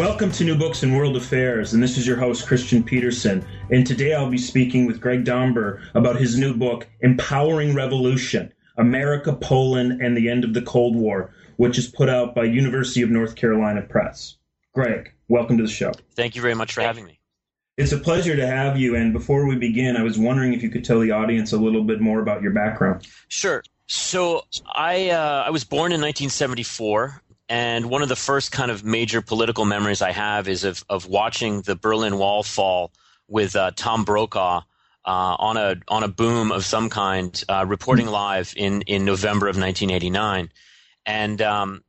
Welcome to New Books and World Affairs, and this is your host, Christian Peterson. And today I'll be speaking with Greg Domber about his new book, Empowering Revolution America, Poland, and the End of the Cold War, which is put out by University of North Carolina Press. Greg, welcome to the show. Thank you very much for having me. It's a pleasure to have you. And before we begin, I was wondering if you could tell the audience a little bit more about your background. Sure. So I uh, I was born in 1974 and one of the first kind of major political memories I have is of, of watching the Berlin Wall fall with uh, Tom Brokaw uh, on a on a boom of some kind, uh, reporting live in in November of 1989, and um,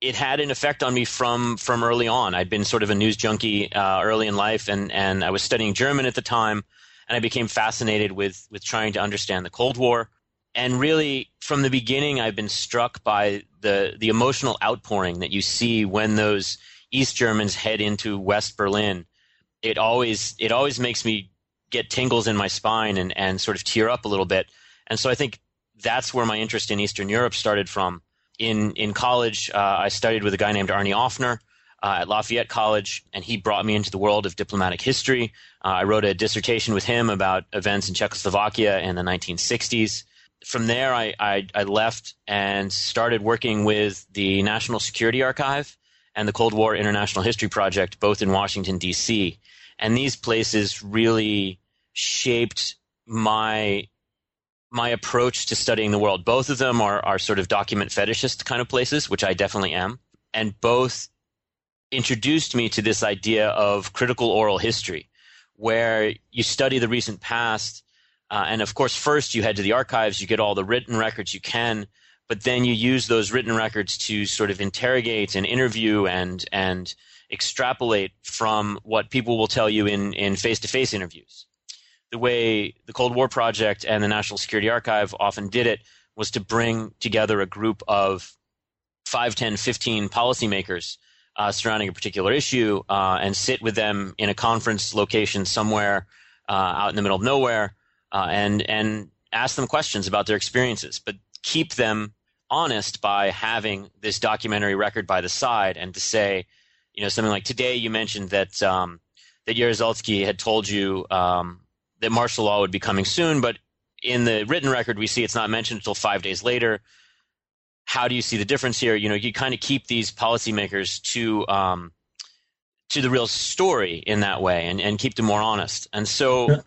it had an effect on me from from early on. I'd been sort of a news junkie uh, early in life, and and I was studying German at the time, and I became fascinated with with trying to understand the Cold War and really from the beginning i've been struck by the the emotional outpouring that you see when those east germans head into west berlin. It always it always makes me get tingles in my spine and and sort of tear up a little bit. And so i think that's where my interest in eastern europe started from. In in college uh, i studied with a guy named arnie offner uh, at Lafayette College, and he brought me into the world of diplomatic history. Uh, I wrote a dissertation with him about events in Czechoslovakia in the 1960s from there, I, I, I, left and started working with the National Security Archive and the Cold War International History Project, both in Washington, D.C. And these places really shaped my my approach to studying the world. Both of them are, are sort of document fetishist kind of places, which I definitely am. And both introduced me to this idea of critical oral history, where you study the recent past uh, and of course, first you head to the archives, you get all the written records you can, but then you use those written records to sort of interrogate and interview and and extrapolate from what people will tell you in in face to face interviews. The way the Cold War Project and the National Security Archive often did it was to bring together a group of 5, 10, 15 policymakers uh, surrounding a particular issue uh, and sit with them in a conference location somewhere uh, out in the middle of nowhere uh, and and ask them questions about their experiences, but keep them honest by having this documentary record by the side and to say, you know, something like today you mentioned that um, that Jaruzelski had told you um, that martial law would be coming soon, but in the written record we see it's not mentioned until five days later. How do you see the difference here? You know, you kind of keep these policymakers to um, to the real story in that way and, and keep them more honest. And so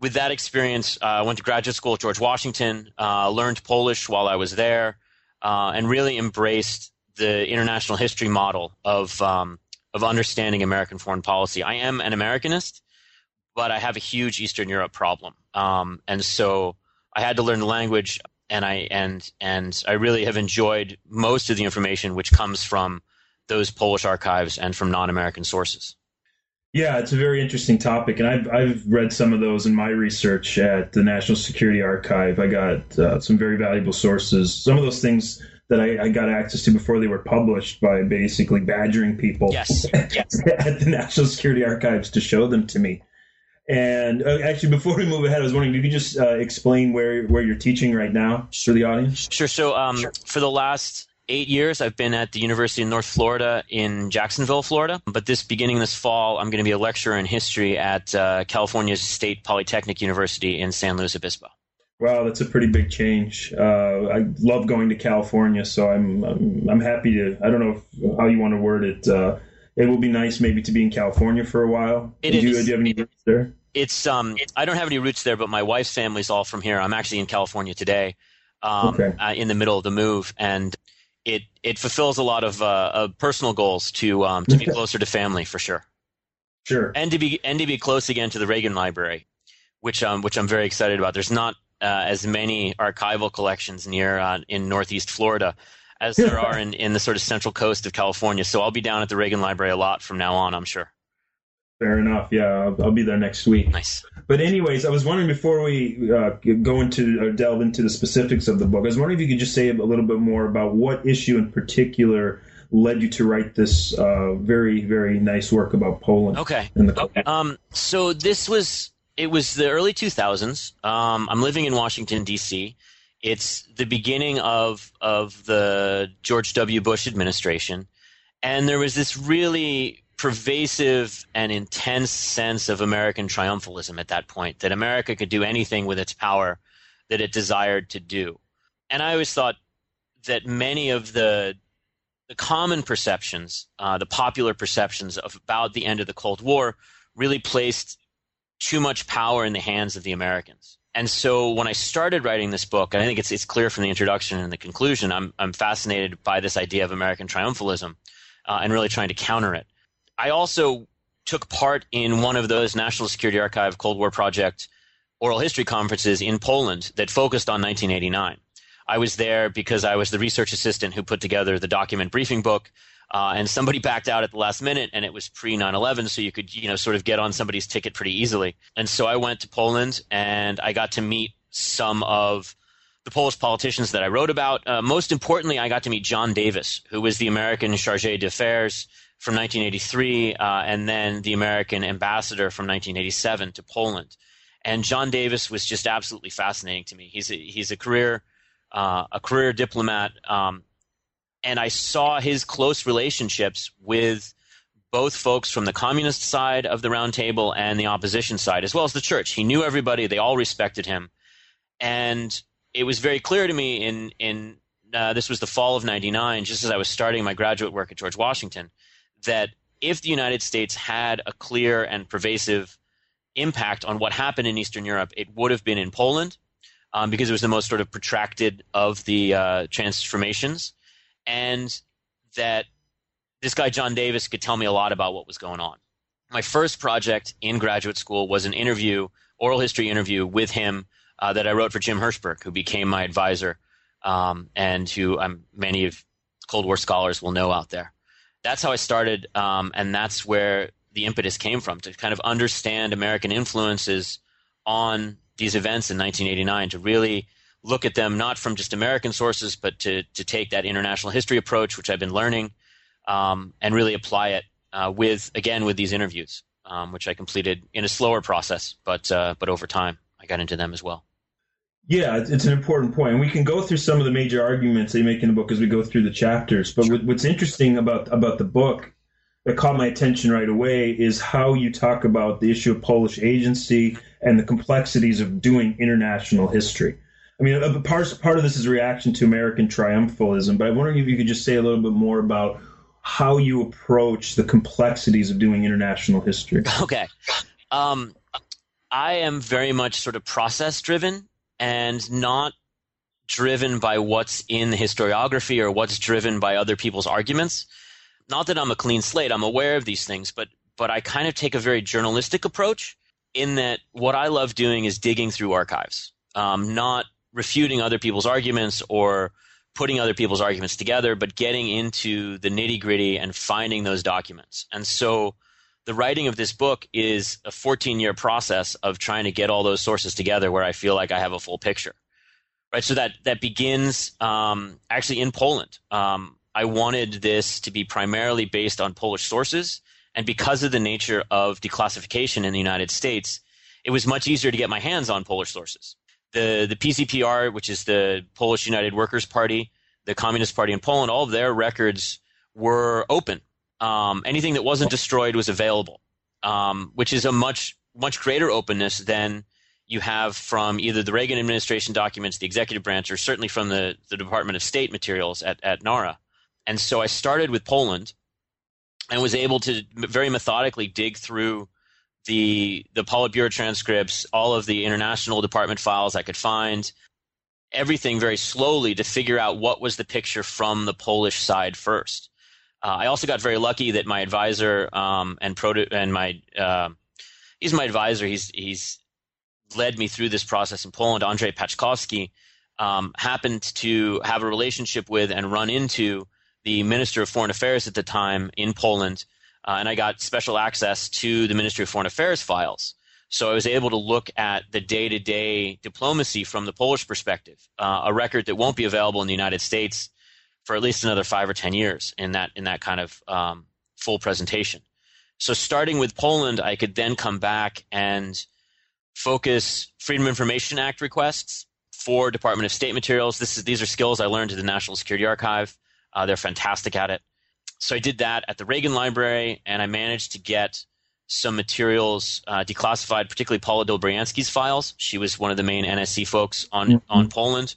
with that experience, uh, I went to graduate school at George Washington, uh, learned Polish while I was there, uh, and really embraced the international history model of um, of understanding American foreign policy. I am an Americanist, but I have a huge Eastern Europe problem, um, and so I had to learn the language, and I and and I really have enjoyed most of the information which comes from those Polish archives and from non-American sources. Yeah, it's a very interesting topic, and I've I've read some of those in my research at the National Security Archive. I got uh, some very valuable sources. Some of those things that I, I, got access to before they were published by basically badgering people yes. yes. at the National Security Archives to show them to me. And uh, actually, before we move ahead, I was wondering if you could just uh, explain where where you're teaching right now for the audience. Sure. So, um, sure. for the last eight years, I've been at the University of North Florida in Jacksonville, Florida. But this beginning this fall, I'm going to be a lecturer in history at uh, California State Polytechnic University in San Luis Obispo. Wow, that's a pretty big change. Uh, I love going to California, so I'm, I'm, I'm happy to. I don't know if, how you want to word it. Uh, it will be nice maybe to be in California for a while. It do, is. You, do you have any roots there? It's um. I don't have any roots there, but my wife's family's all from here. I'm actually in California today, um, okay. uh, in the middle of the move, and it it fulfills a lot of, uh, of personal goals to um, to be closer to family for sure. Sure. And to be and to be close again to the Reagan Library, which um which I'm very excited about. There's not uh, as many archival collections near uh, in Northeast Florida as there are in, in the sort of central coast of California. So I'll be down at the Reagan Library a lot from now on, I'm sure. Fair enough. Yeah, I'll, I'll be there next week. Nice. But anyways, I was wondering before we uh, go into or delve into the specifics of the book, I was wondering if you could just say a little bit more about what issue in particular led you to write this uh, very very nice work about Poland. Okay. okay. Um, so this was it was the early 2000s. Um, I'm living in Washington D.C. It's the beginning of of the George W. Bush administration, and there was this really pervasive and intense sense of American triumphalism at that point, that America could do anything with its power that it desired to do. And I always thought that many of the the common perceptions, uh, the popular perceptions of about the end of the Cold War, really placed too much power in the hands of the Americans. And so when I started writing this book, and I think it's it's clear from the introduction and the conclusion, I'm I'm fascinated by this idea of American triumphalism, uh, and really trying to counter it. I also took part in one of those National Security Archive Cold War Project oral history conferences in Poland that focused on 1989. I was there because I was the research assistant who put together the document briefing book. Uh, and somebody backed out at the last minute, and it was pre 9 11, so you could, you know, sort of get on somebody's ticket pretty easily. And so I went to Poland and I got to meet some of the Polish politicians that I wrote about. Uh, most importantly, I got to meet John Davis, who was the American charge d'affaires from 1983, uh, and then the American ambassador from 1987 to Poland. And John Davis was just absolutely fascinating to me. He's a, he's a career uh, a career diplomat, um, and I saw his close relationships with both folks from the communist side of the round table and the opposition side, as well as the church. He knew everybody; they all respected him, and it was very clear to me in in uh, this was the fall of '99, just as I was starting my graduate work at George Washington, that if the United States had a clear and pervasive impact on what happened in Eastern Europe, it would have been in Poland um, because it was the most sort of protracted of the uh, transformations, and that this guy John Davis could tell me a lot about what was going on. My first project in graduate school was an interview, oral history interview with him uh, that I wrote for Jim Hershberg, who became my advisor, um, and who um, many of Cold War scholars will know out there that's how I started, um, and that's where the impetus came from to kind of understand American influences on these events in 1989, to really look at them not from just American sources, but to to take that international history approach, which I've been learning, um, and really apply it uh, with again with these interviews, um, which I completed in a slower process, but uh, but over time I got into them as well. Yeah, it's an important point. And we can go through some of the major arguments they make in the book as we go through the chapters. But what's interesting about about the book that caught my attention right away is how you talk about the issue of Polish agency and the complexities of doing international history. I mean, part part of this is reaction to American triumphalism, but I'm wondering if you could just say a little bit more about how you approach the complexities of doing international history. Okay. Um, I am very much sort of process driven and not driven by what's in the historiography or what's driven by other people's arguments. Not that I'm a clean slate, I'm aware of these things, but but I kind of take a very journalistic approach in that what I love doing is digging through archives, um, not refuting other people's arguments or putting other people's arguments together, but getting into the nitty gritty and finding those documents. And so the writing of this book is a 14 year process of trying to get all those sources together where I feel like I have a full picture. Right. So that, that begins um, actually in Poland. Um, I wanted this to be primarily based on Polish sources. And because of the nature of declassification in the United States, it was much easier to get my hands on Polish sources. The, the PZPR, which is the Polish United Workers Party, the Communist Party in Poland, all of their records were open um, anything that wasn't destroyed was available, um, which is a much much greater openness than you have from either the Reagan administration documents, the executive branch, or certainly from the, the Department of State materials at, at NARA. And so I started with Poland and was able to very methodically dig through the the Politburo transcripts, all of the international department files I could find, everything very slowly to figure out what was the picture from the Polish side first. Uh, I also got very lucky that my advisor um, and proto- and my uh, he's my advisor. He's he's led me through this process in Poland, Andrzej Paczkowski, um, happened to have a relationship with and run into the Minister of Foreign Affairs at the time in Poland, uh, and I got special access to the Ministry of Foreign Affairs files. So I was able to look at the day to day diplomacy from the Polish perspective, uh, a record that won't be available in the United States for at least another five or ten years in that in that kind of um, full presentation. So starting with Poland, I could then come back and focus Freedom of Information Act requests for Department of State materials. This is these are skills I learned at the National Security Archive. Uh, they're fantastic at it. So I did that at the Reagan Library, and I managed to get some materials uh, declassified, particularly Paula Dobriansky's files. She was one of the main NSC folks on mm-hmm. on Poland,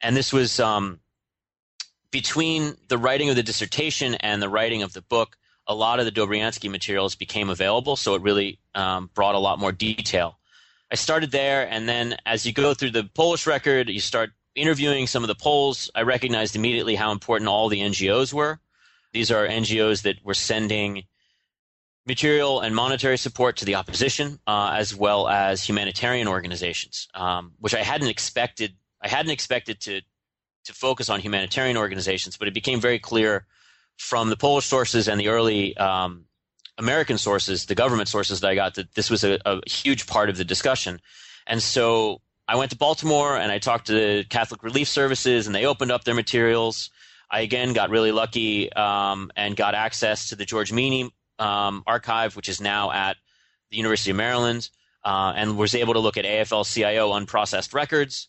and this was um, between the writing of the dissertation and the writing of the book. A lot of the Dobriansky materials became available, so it really um, brought a lot more detail. I started there, and then as you go through the Polish record, you start interviewing some of the Poles. I recognized immediately how important all the NGOs were. These are NGOs that were sending material and monetary support to the opposition, uh, as well as humanitarian organizations, um, which I hadn't expected. I hadn't expected to to focus on humanitarian organizations, but it became very clear from the Polish sources and the early um, American sources, the government sources that I got, that this was a, a huge part of the discussion. And so I went to Baltimore and I talked to the Catholic Relief Services, and they opened up their materials. I again got really lucky um, and got access to the George Meany um, archive, which is now at the University of Maryland, uh, and was able to look at AFL-CIO unprocessed records.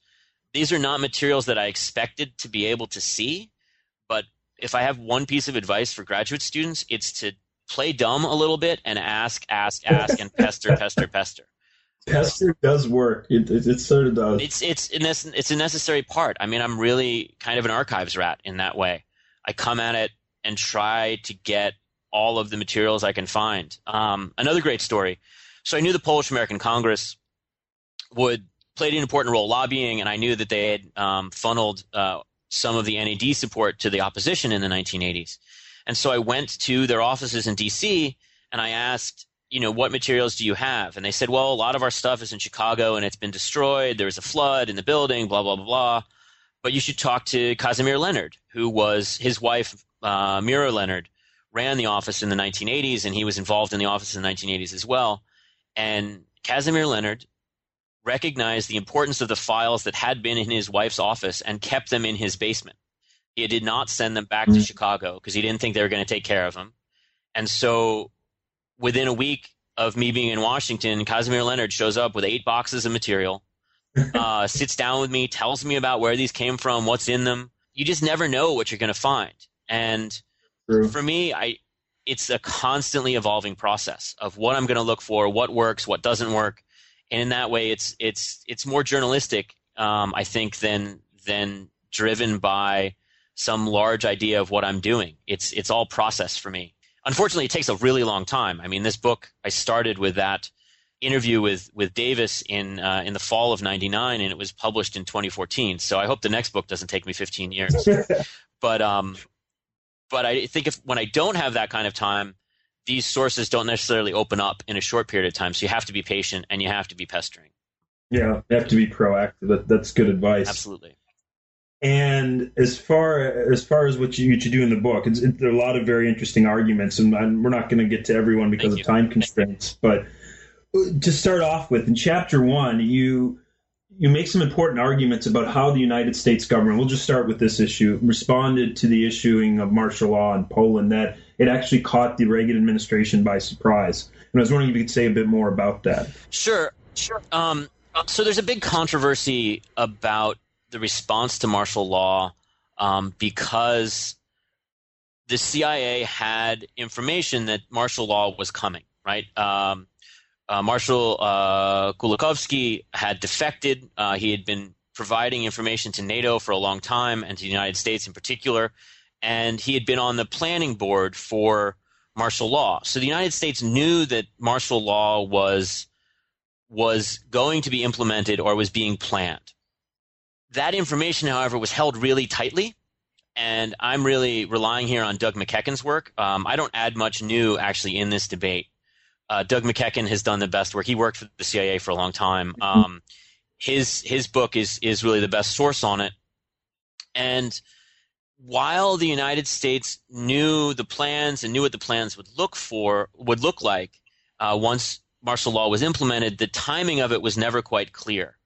These are not materials that I expected to be able to see, but if I have one piece of advice for graduate students, it's to play dumb a little bit and ask, ask, ask, and pester, pester, pester. Pester does work. It, it, it, sort of does. It's it's it's a necessary part. I mean, I'm really kind of an archives rat in that way. I come at it and try to get all of the materials I can find. Um, another great story. So I knew the Polish American Congress would played an important role lobbying, and I knew that they had um, funneled uh, some of the NED support to the opposition in the 1980s. And so I went to their offices in DC and I asked, you know, what materials do you have? And they said, well, a lot of our stuff is in Chicago and it's been destroyed. There was a flood in the building, blah, blah, blah, blah. But you should talk to Casimir Lenard, who was his wife, uh, Myra Lenard, ran the office in the 1980s and he was involved in the office in the 1980s as well. And Casimir Lenard recognized the importance of the files that had been in his wife's office and kept them in his basement. He did not send them back mm-hmm. to Chicago because he didn't think they were going to take care of him. And so within a week of me being in Washington, Casimir Lenard shows up with eight boxes of material, uh, sits down with me, tells me about where these came from, what's in them. You just never know what you're going to find. And True. for me, I it's a constantly evolving process of what I'm going to look for, what works, what doesn't work, and in that way, it's it's it's more journalistic, um, I think, than than driven by some large idea of what I'm doing. It's it's all process for me. Unfortunately, it takes a really long time. I mean, this book I started with that interview with with Davis in uh, in the fall of '99, and it was published in 2014. So I hope the next book doesn't take me 15 years. but um, but I think if when I don't have that kind of time, these sources don't necessarily open up in a short period of time. So you have to be patient and you have to be pestering. Yeah, you have to be proactive. That, that's good advice. Absolutely. And as far as far as what you, what you do in the book, it's, it, there are a lot of very interesting arguments, and we're not going to get to everyone because Thank of you. time constraints. But to start off with, in chapter one, you you make some important arguments about how the United States government. We'll just start with this issue. Responded to the issuing of martial law in Poland that it actually caught the Reagan administration by surprise. And I was wondering if you could say a bit more about that. Sure, sure. Um, so there's a big controversy about the response to martial law um, because the CIA had information that martial law was coming, right? Um, uh, Marshal uh, Kulikovsky had defected. Uh, he had been providing information to NATO for a long time and to the United States in particular. And he had been on the planning board for martial law. So the United States knew that martial law was was going to be implemented or was being planned. That information, however, was held really tightly. And I'm really relying here on Doug MacEachin's work. Um, I don't add much new actually in this debate. Uh, Doug MacEachin has done the best work. He worked for the CIA for a long time. Mm-hmm. Um, his his book is is really the best source on it. And while the United States knew the plans and knew what the plans would look for would look like uh, once martial law was implemented, the timing of it was never quite clear.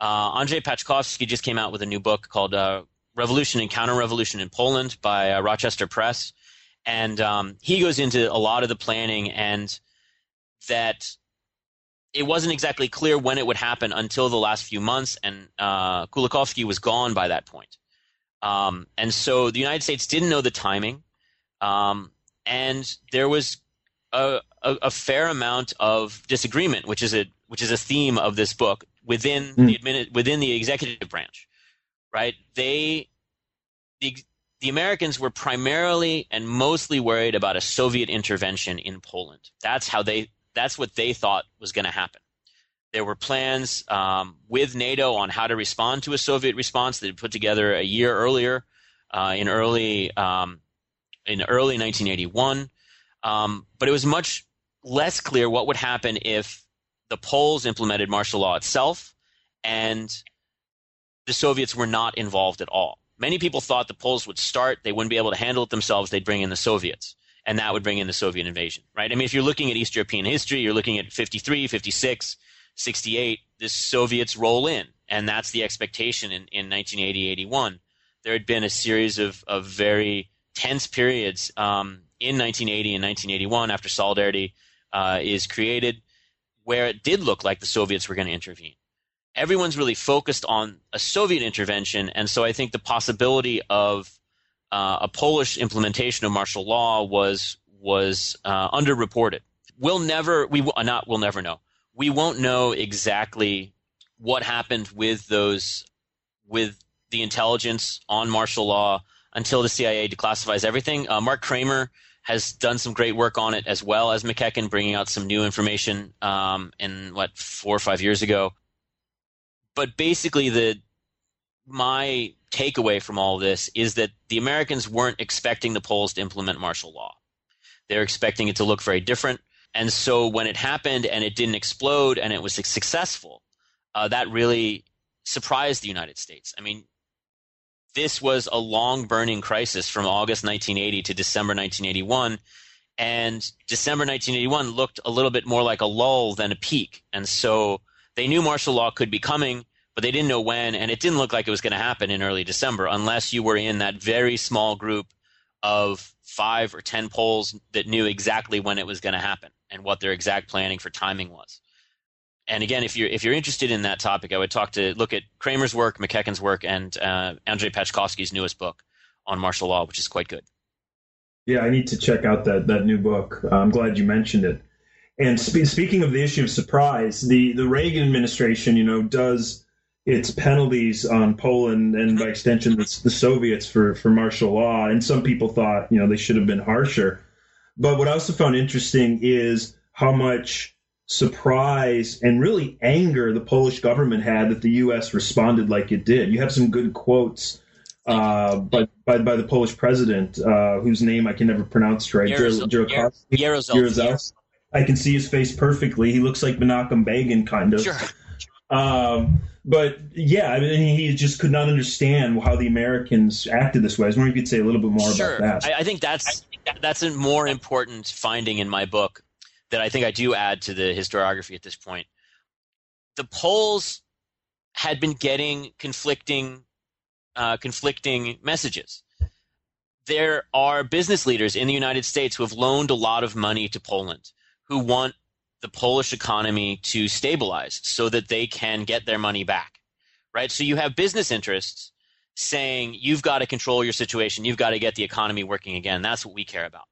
Uh, Andrzej Paczkowski just came out with a new book called uh, Revolution and Counter-Revolution in Poland by uh, Rochester Press, and um, he goes into a lot of the planning and that it wasn't exactly clear when it would happen until the last few months, and uh, Kulikovsky was gone by that point. Um, and so the United States didn't know the timing, um, and there was a, a, a, fair amount of disagreement, which is a which is a theme of this book within mm. the admin, within the executive branch. Right? They the the Americans were primarily and mostly worried about a Soviet intervention in Poland. That's how they that's what they thought was going to happen. There were plans um, with NATO on how to respond to a Soviet response that had put together a year earlier, uh, in early um, in early 1981. Um, but it was much less clear what would happen if the Poles implemented martial law itself and the Soviets were not involved at all. Many people thought the Poles would start, they wouldn't be able to handle it themselves, they'd bring in the Soviets and that would bring in the Soviet invasion, right? I mean, if you're looking at East European history, you're looking at 53, 56, 68, the Soviets roll in, and that's the expectation in, in 1980, 81. There had been a series of, of very tense periods um, in 1980 and 1981 after Solidarity uh, is created, where it did look like the Soviets were going to intervene. Everyone's really focused on a Soviet intervention, and so I think the possibility of uh, a Polish implementation of martial law was was uh, underreported. We'll never we will not we'll never know. We won't know exactly what happened with those with the intelligence on martial law until the CIA declassifies everything. Uh, Mark Kramer has done some great work on it as well as MacEachin, bringing out some new information um, in what four or five years ago. But basically, the my takeaway from all this is that the Americans weren't expecting the Poles to implement martial law. They're expecting it to look very different. And so when it happened and it didn't explode and it was successful, uh, that really surprised the United States. I mean, this was a long burning crisis from August 1980 to December 1981. And December 1981 looked a little bit more like a lull than a peak. And so they knew martial law could be coming but they didn't know when, and it didn't look like it was going to happen in early December unless you were in that very small group of five or ten Poles that knew exactly when it was going to happen and what their exact planning for timing was. And again, if you're if you're interested in that topic, I would talk to look at Kramer's work, MacEachin's work, and uh, Andrzej Paczkowski's newest book on martial law, which is quite good. Yeah, I need to check out that that new book. I'm glad you mentioned it. And spe- speaking of the issue of surprise, the the Reagan administration, you know, does its penalties on Poland and by extension the, the Soviets for, for martial law. And some people thought, you know, they should have been harsher. But what I also found interesting is how much surprise and really anger the Polish government had that the U.S. responded like it did. You have some good quotes uh, by, by, by the Polish president, uh, whose name I can never pronounce right. Jaruzelski. I can see his face perfectly. He looks like Menachem Begin, kind of. Sure. Um, but yeah, I mean, he just could not understand how the Americans acted this way. I was wondering if you could say a little bit more sure. about that. I, I think that's that's a more important finding in my book that I think I do add to the historiography at this point. The Poles had been getting conflicting uh, conflicting messages. There are business leaders in the United States who have loaned a lot of money to Poland who want the Polish economy to stabilize so that they can get their money back. Right? So you have business interests saying you've got to control your situation, you've got to get the economy working again. That's what we care about.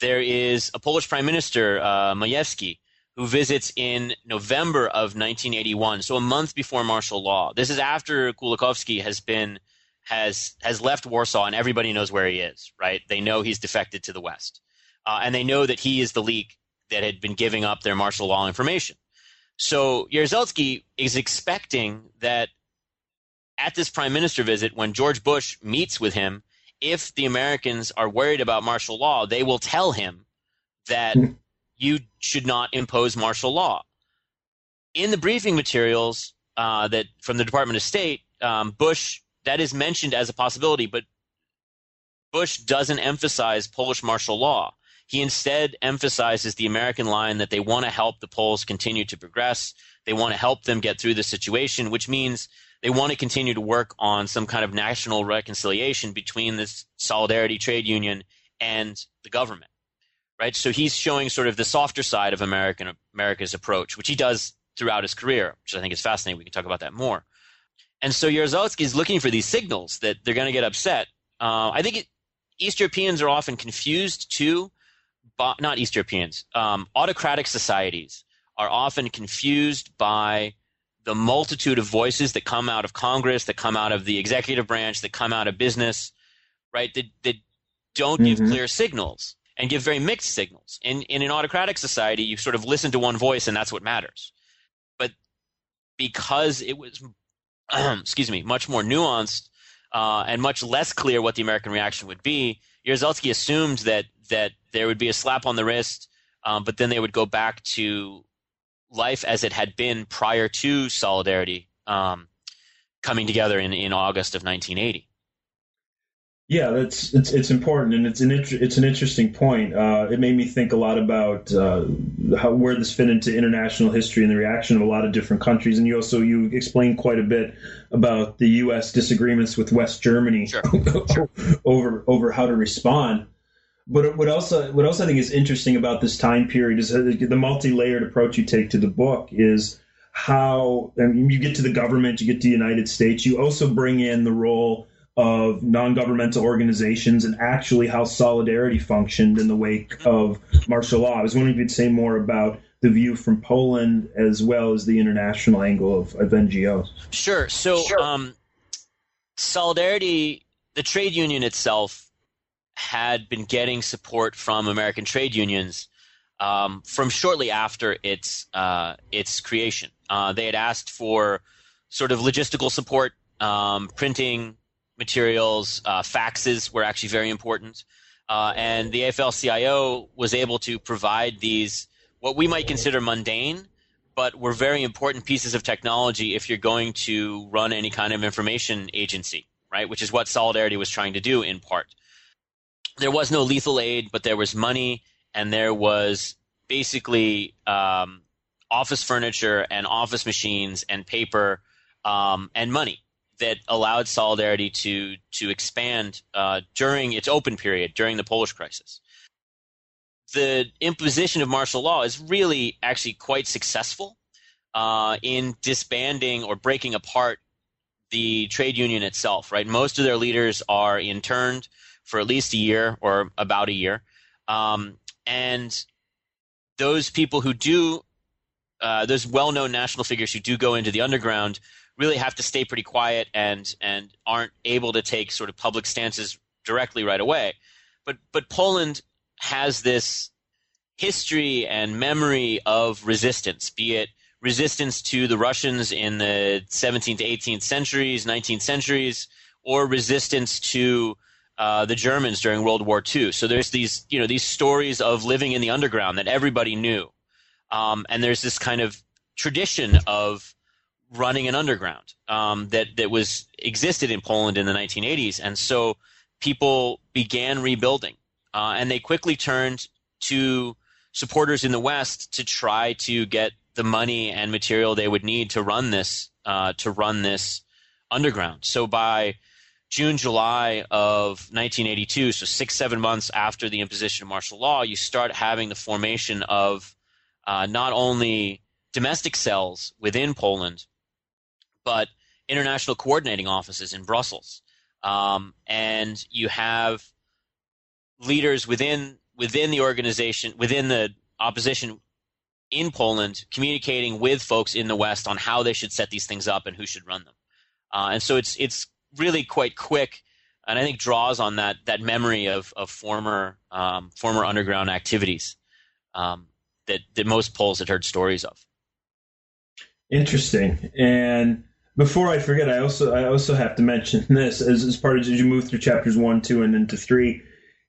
There is a Polish Prime Minister, uh, Majewski, who visits in November of 1981, so a month before martial law. This is after Kulikovsky has been has has left Warsaw, and everybody knows where he is. Right? They know he's defected to the West, uh, and they know that he is the leak that had been giving up their martial law information. So Jaruzelski is expecting that at this prime minister visit, when George Bush meets with him, if the Americans are worried about martial law, they will tell him that you should not impose martial law. In the briefing materials uh, that from the Department of State, um, Bush that is mentioned as a possibility, but Bush doesn't emphasize Polish martial law. He instead emphasizes the American line that they want to help the Poles continue to progress. They want to help them get through the situation, which means they want to continue to work on some kind of national reconciliation between this solidarity trade union and the government. Right? So he's showing sort of the softer side of American America's approach, which he does throughout his career, which I think is fascinating. We can talk about that more. And so Jaruzelski is looking for these signals that they're going to get upset. Uh, I think it, East Europeans are often confused too, not East Europeans. Um, autocratic societies are often confused by the multitude of voices that come out of Congress, that come out of the executive branch, that come out of business, right? That, that don't mm-hmm. give clear signals and give very mixed signals. In, in an autocratic society, you sort of listen to one voice and that's what matters. But because it was, excuse me, much more nuanced uh, and much less clear what the American reaction would be, Jaruzelski assumed that that there would be a slap on the wrist, um, but then they would go back to life as it had been prior to Solidarity um, coming together in, in August of 1980. Yeah, that's it's it's important, and it's an it's an interesting point. Uh, it made me think a lot about uh, how where this fit into international history and the reaction of a lot of different countries. And you also you explained quite a bit about the U.S. disagreements with West Germany sure. over over how to respond. But what also what else I think is interesting about this time period is the multi-layered approach you take to the book is how I mean, you get to the government, you get to the United States, you also bring in the role of non-governmental organizations and actually how solidarity functioned in the wake of martial law. I was wondering if you'd say more about the view from Poland as well as the international angle of, of NGOs. Sure. So, sure. Um, solidarity, the trade union itself, had been getting support from American trade unions um, from shortly after its uh, its creation. Uh, they had asked for sort of logistical support, um, printing materials, uh, faxes were actually very important. Uh, and the AFL-CIO was able to provide these what we might consider mundane, but were very important pieces of technology if you're going to run any kind of information agency, right? Which is what Solidarity was trying to do in part. There was no lethal aid, but there was money, and there was basically um, office furniture and office machines and paper um, and money that allowed Solidarity to to expand uh, during its open period during the Polish crisis. The imposition of martial law is really actually quite successful uh, in disbanding or breaking apart the trade union itself. Right, most of their leaders are interned for at least a year or about a year, um, and those people who do uh, those well-known national figures who do go into the underground really have to stay pretty quiet and and aren't able to take sort of public stances directly right away. But but Poland has this history and memory of resistance, be it resistance to the Russians in the 17th to 18th centuries, 19th centuries, or resistance to uh, the Germans during World War II. So there's these, you know, these stories of living in the underground that everybody knew, um, and there's this kind of tradition of running an underground um, that that was existed in Poland in the 1980s, and so people began rebuilding, uh, and they quickly turned to supporters in the West to try to get the money and material they would need to run this uh, to run this underground. So by June, July of 1982, so six, seven months after the imposition of martial law, you start having the formation of uh, not only domestic cells within Poland, but international coordinating offices in Brussels. Um, and you have leaders within within the organization, within the opposition in Poland, communicating with folks in the West on how they should set these things up and who should run them. Uh, and so it's it's really quite quick, and I think draws on that that memory of of former um, former underground activities um, that that most Poles had heard stories of. Interesting, and before I forget, I also I also have to mention this as, as part of as you move through chapters one, two, and into three,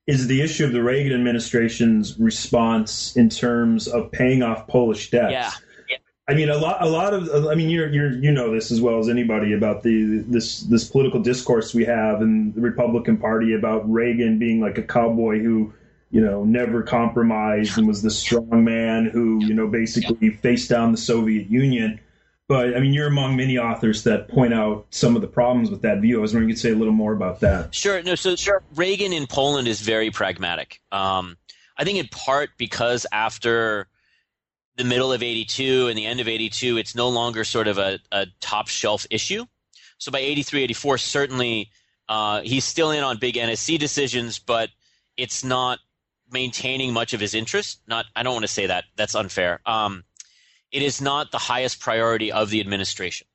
is the issue of the Reagan administration's response in terms of paying off Polish debts. Yeah. I mean, a lot, a lot of. I mean, you're, you're, you know this as well as anybody about the this this political discourse we have in the Republican Party about Reagan being like a cowboy who, you know, never compromised and was the strong man who, you know, basically faced down the Soviet Union. But I mean, you're among many authors that point out some of the problems with that view. I was wondering if you could say a little more about that. Sure. No. So sure. Reagan in Poland is very pragmatic. Um, I think in part because after the middle of 82 and the end of 82, it's no longer sort of a, a top shelf issue. So by 83, 84, certainly uh, he's still in on big NSC decisions, but it's not maintaining much of his interest. Not, I don't want to say that. That's unfair. Um, it is not the highest priority of the administration.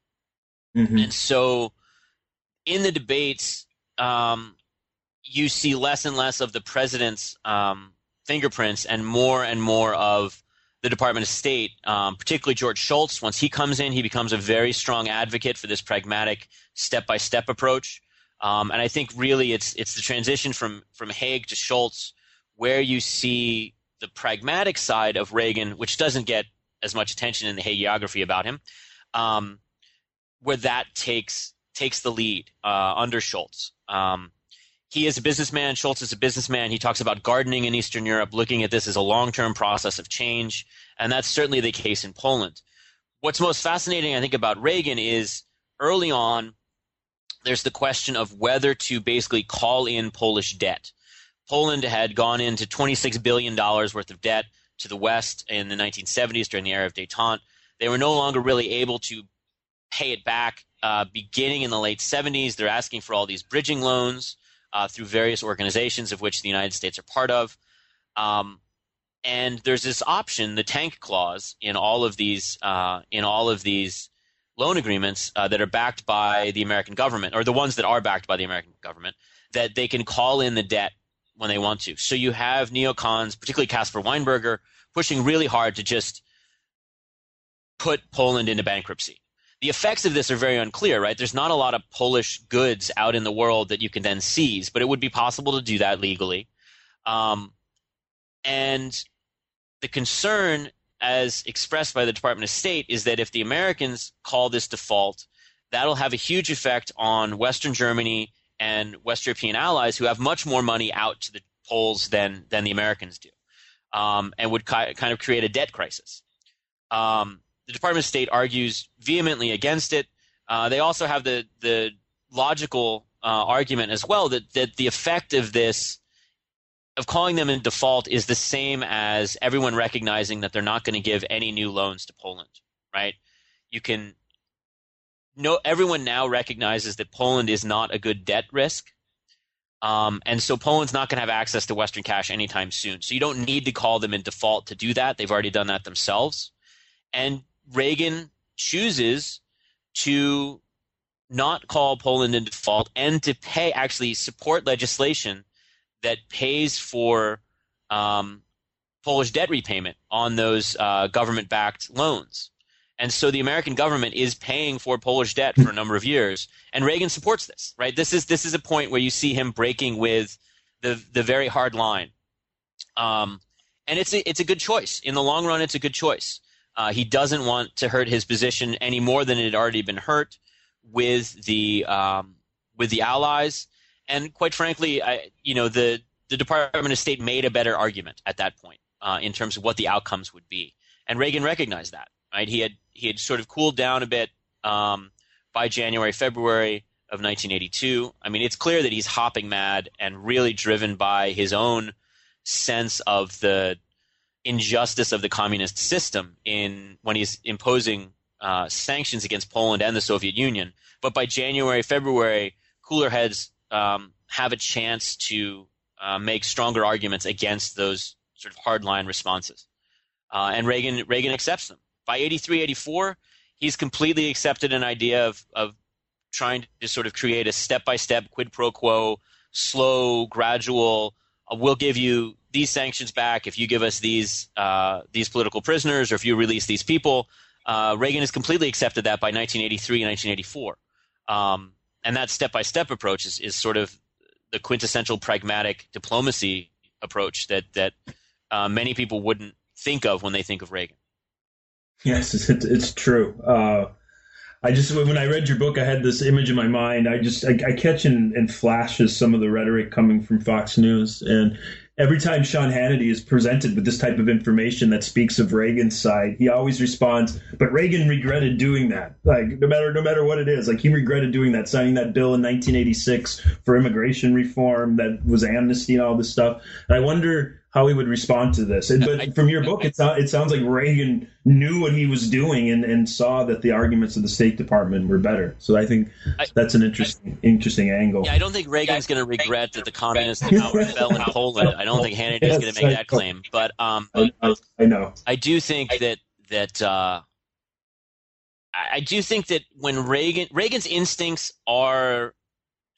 Mm-hmm. And so in the debates, um, you see less and less of the president's um, fingerprints and more and more of the Department of State, um, particularly George Shultz. Once he comes in, he becomes a very strong advocate for this pragmatic step by step approach. Um, and I think really it's it's the transition from from Haig to Shultz where you see the pragmatic side of Reagan, which doesn't get as much attention in the hagiography about him, um, where that takes takes the lead uh, under Shultz. Um, he is a businessman. Shultz is a businessman. He talks about gardening in Eastern Europe, looking at this as a long term process of change. And that's certainly the case in Poland. What's most fascinating, I think, about Reagan is early on, there's the question of whether to basically call in Polish debt. Poland had gone into $26 billion worth of debt to the West in the 1970s during the era of detente. They were no longer really able to pay it back uh, beginning in the late 70s. They're asking for all these bridging loans uh, through various organizations of which the United States are part of. Um, and there's this option, the tank clause, in all of these uh, in all of these loan agreements uh, that are backed by the American government, or the ones that are backed by the American government, that they can call in the debt when they want to. So you have neocons, particularly Caspar Weinberger, pushing really hard to just put Poland into bankruptcy the effects of this are very unclear, right? There's not a lot of Polish goods out in the world that you can then seize, but it would be possible to do that legally. Um, and the concern, as expressed by the Department of State, is that if the Americans call this default, that'll have a huge effect on Western Germany and West European allies who have much more money out to the Poles than than the Americans do, um, and would ki- kind of create a debt crisis. Um, the Department of State argues vehemently against it. Uh, they also have the the logical uh, argument as well that that the effect of this of calling them in default is the same as everyone recognizing that they're not going to give any new loans to Poland, right? You can no everyone now recognizes that Poland is not a good debt risk. Um, and so Poland's not going to have access to Western cash anytime soon. So you don't need to call them in default to do that. They've already done that themselves. And Reagan chooses to not call Poland in default and to pay actually support legislation that pays for um, Polish debt repayment on those uh, government backed loans. And so the American government is paying for Polish debt for a number of years, and Reagan supports this. Right? This is this is a point where you see him breaking with the the very hard line, um, and it's a, it's a good choice in the long run. It's a good choice. Uh, he doesn't want to hurt his position any more than it had already been hurt with the um, with the allies. And quite frankly, I, you know, the the Department of State made a better argument at that point uh, in terms of what the outcomes would be, and Reagan recognized that. Right, he had he had sort of cooled down a bit um, by January, February of 1982. I mean, it's clear that he's hopping mad and really driven by his own sense of the injustice of the communist system in when he's imposing uh, sanctions against Poland and the Soviet Union. But by January, February, cooler heads um, have a chance to uh, make stronger arguments against those sort of hardline responses. Uh, and Reagan Reagan accepts them. By 83, 84, he's completely accepted an idea of, of trying to sort of create a step by step quid pro quo, slow, gradual. Uh, we'll give you these sanctions back if you give us these uh, these political prisoners or if you release these people. Uh, Reagan has completely accepted that by 1983 and 1984, um, and that step by step approach is, is sort of the quintessential pragmatic diplomacy approach that that uh, many people wouldn't think of when they think of Reagan. Yes, it's, it's true. I just when I read your book, I had this image in my mind. I just I, I catch in, in flashes some of the rhetoric coming from Fox News, and every time Sean Hannity is presented with this type of information that speaks of Reagan's side, he always responds, "But Reagan regretted doing that. Like no matter no matter what it is, like he regretted doing that, signing that bill in 1986 for immigration reform that was amnesty and all this stuff." And I wonder how he would respond to this. And, but I, from your book, it, it sounds like Reagan knew what he was doing and, and saw that the arguments of the State Department were better. So I think I, that's an interesting interesting angle. Yeah, I don't think Reagan's going to regret that the communists fell in Poland. I don't think Hannity is going to make that claim. But um, I, I, know. I do think that that uh, I do think that when Reagan Reagan's instincts are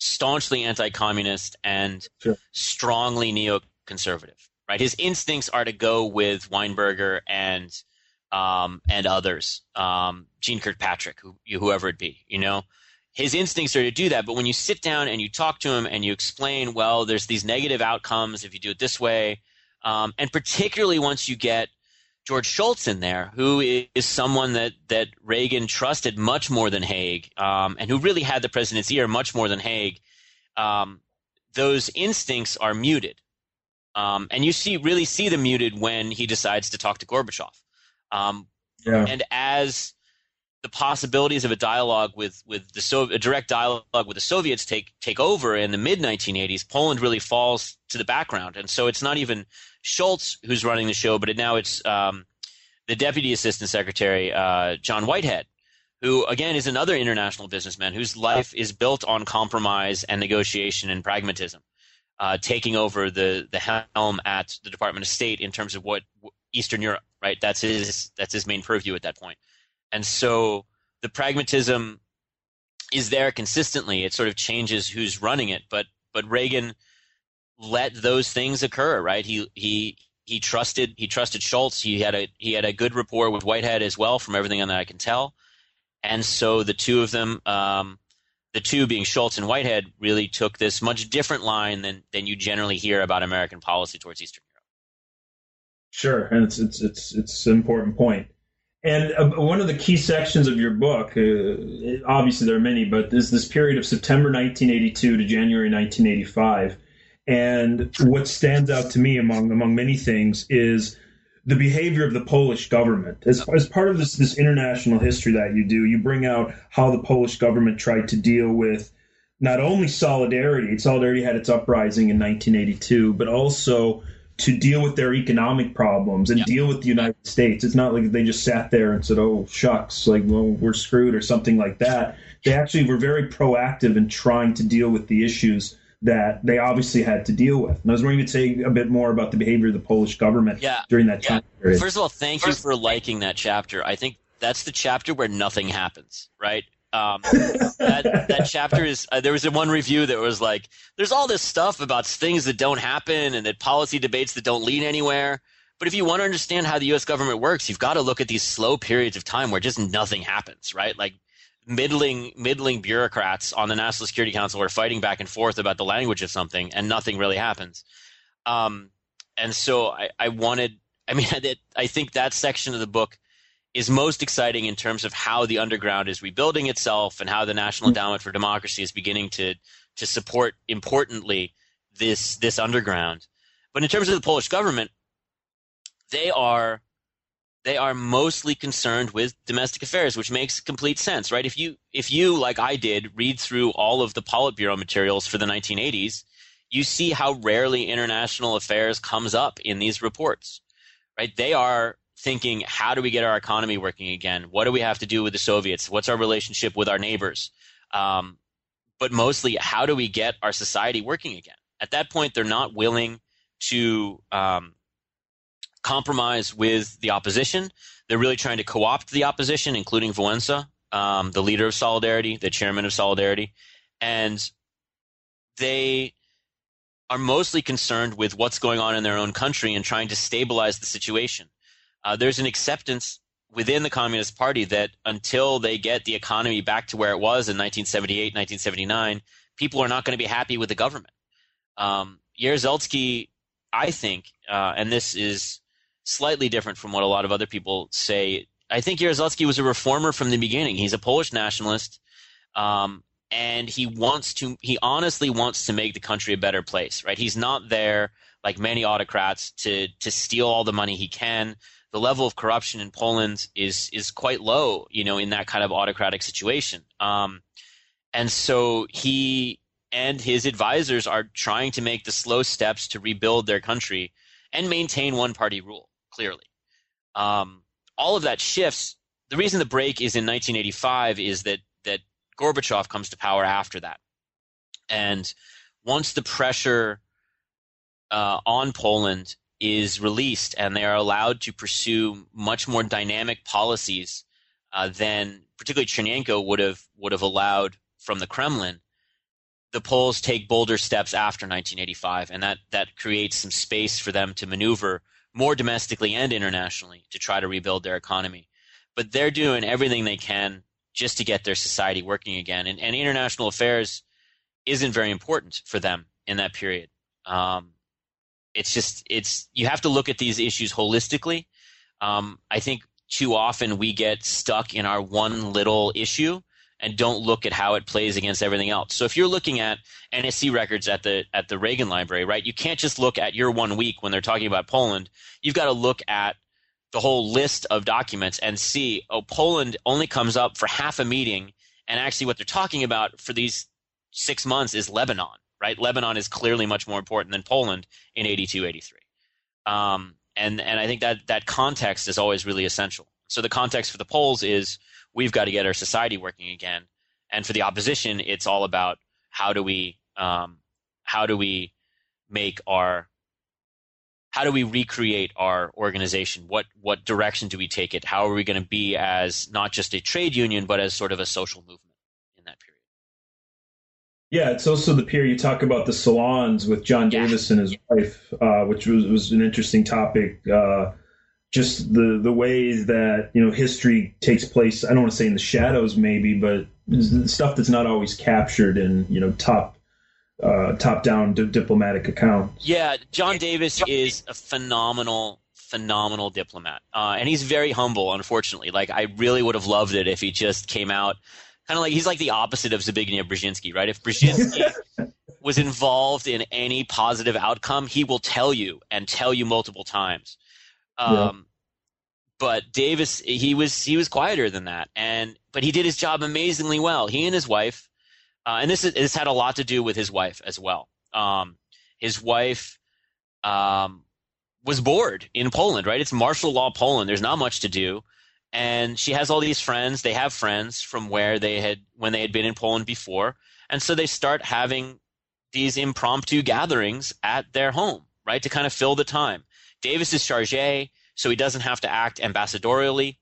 staunchly anti-communist and sure. strongly neoconservative right? His instincts are to go with Weinberger and um, and others, um, Jeane Kirkpatrick, who, whoever it be, you know. His instincts are to do that, but when you sit down and you talk to him and you explain, well, there's these negative outcomes if you do it this way, um, and particularly once you get George Shultz in there, who is someone that that Reagan trusted much more than Haig, um, and who really had the president's ear much more than Haig. Um, those instincts are muted, um, and you see really see the muted when he decides to talk to Gorbachev. Um, yeah. And as the possibilities of a dialogue with with the so a direct dialogue with the Soviets take take over in the mid 1980s, Poland really falls to the background, and so it's not even Shultz who's running the show, but it, now it's um, the Deputy Assistant Secretary uh, John Whitehead, who again is another international businessman whose life is built on compromise and negotiation and pragmatism uh, taking over the the helm at the Department of State in terms of what Eastern Europe, right? That's his that's his main purview at that point. and so the pragmatism is there consistently. It sort of changes who's running it, but but Reagan let those things occur, right? He he he trusted he trusted Shultz. He had a he had a good rapport with Whitehead as well, from everything that I can tell, and so the two of them. Um, the two being Shultz and Whitehead really took this much different line than than you generally hear about American policy towards Eastern Europe. Sure, and it's it's it's it's an important point. And uh, one of the key sections of your book, uh, obviously there are many, but is this period of September 1982 to January 1985. And what stands out to me among among many things is the behavior of the Polish government. As, as part of this, this international history that you do, you bring out how the Polish government tried to deal with not only solidarity, solidarity had its uprising in 1982, but also to deal with their economic problems and deal with the United States. It's not like they just sat there and said, "Oh shucks, like well we're screwed" or something like that. They actually were very proactive in trying to deal with the issues that they obviously had to deal with. And I was wondering to say a bit more about the behavior of the Polish government yeah. during that time yeah. period. First of all, thank First, you for liking that chapter. I think that's the chapter where nothing happens, right? Um, that, that chapter is uh, there was one review that was like there's all this stuff about things that don't happen and that policy debates that don't lead anywhere but if you want to understand how the us government works you've got to look at these slow periods of time where just nothing happens right like middling middling bureaucrats on the National Security Council are fighting back and forth about the language of something, and nothing really happens. Um, and so I, I wanted. I mean, I, I think that section of the book is most exciting in terms of how the underground is rebuilding itself and how the National Endowment for Democracy is beginning to to support importantly this this underground. But in terms of the Polish government, they are they are mostly concerned with domestic affairs, which makes complete sense, right? If you if you like I did read through all of the Politburo materials for the 1980s, you see how rarely international affairs comes up in these reports, right? They are thinking, how do we get our economy working again? What do we have to do with the Soviets? What's our relationship with our neighbors? Um, but mostly, how do we get our society working again? At that point, they're not willing to um, compromise with the opposition. They're really trying to co opt the opposition, including Wałęsa, um, the leader of Solidarity, the chairman of Solidarity. And they are mostly concerned with what's going on in their own country and trying to stabilize the situation. Uh, there's an acceptance within the Communist Party that until they get the economy back to where it was in 1978, 1979, people are not going to be happy with the government. Um, I think, uh, and this is slightly different from what a lot of other people say. I think Jaruzelski was a reformer from the beginning. He's a Polish nationalist, um, and he wants to. He honestly wants to make the country a better place. Right? He's not there like many autocrats to to steal all the money he can. The level of corruption in Poland is is quite low, you know, in that kind of autocratic situation. Um, and so he and his advisors are trying to make the slow steps to rebuild their country and maintain one party rule, clearly. Um, all of that shifts. The reason the break is in 1985 is that, that Gorbachev comes to power after that. And once the pressure uh, on Poland is released and they are allowed to pursue much more dynamic policies uh, than particularly Chernenko would have would have allowed from the Kremlin, the Poles take bolder steps after 1985, and that that creates some space for them to maneuver more domestically and internationally to try to rebuild their economy. But they're doing everything they can just to get their society working again, and, and international affairs isn't very important for them in that period. Um, it's just it's you have to look at these issues holistically. Um, I think too often we get stuck in our one little issue and don't look at how it plays against everything else. So if you're looking at NSC records at the at the Reagan Library, right, you can't just look at your one week when they're talking about Poland. You've got to look at the whole list of documents and see, oh, Poland only comes up for half a meeting, and actually what they're talking about for these six months is Lebanon, right? Lebanon is clearly much more important than Poland in 82, 83. Um, and and I think that that context is always really essential. So the context for the Poles is we've got to get our society working again. And for the opposition, it's all about how do we um, how do we make our how do we recreate our organization? What what direction do we take it? How are we going to be as not just a trade union, but as sort of a social movement in that period? Yeah, it's also the period you talk about the salons with John yeah. Davis and his wife, uh, which was, was an interesting topic. Uh, just the the ways that you know history takes place. I don't want to say in the shadows, maybe, but stuff that's not always captured in you know top uh, top down d- diplomatic accounts. Yeah, John Davis is a phenomenal phenomenal diplomat, uh, and he's very humble. Unfortunately, like I really would have loved it if he just came out. Kind of like he's like the opposite of Zbigniew Brzezinski, right? If Brzezinski was involved in any positive outcome, he will tell you and tell you multiple times. Um, yeah. But Davis, he was he was quieter than that, and but he did his job amazingly well. He and his wife, uh, and this is, this had a lot to do with his wife as well. Um, his wife um, was bored in Poland, right? It's martial law Poland. There's not much to do, and she has all these friends. They have friends from where they had when they had been in Poland before, and so they start having these impromptu gatherings at their home, right, to kind of fill the time. Davis is chargé, so he doesn't have to act ambassadorially.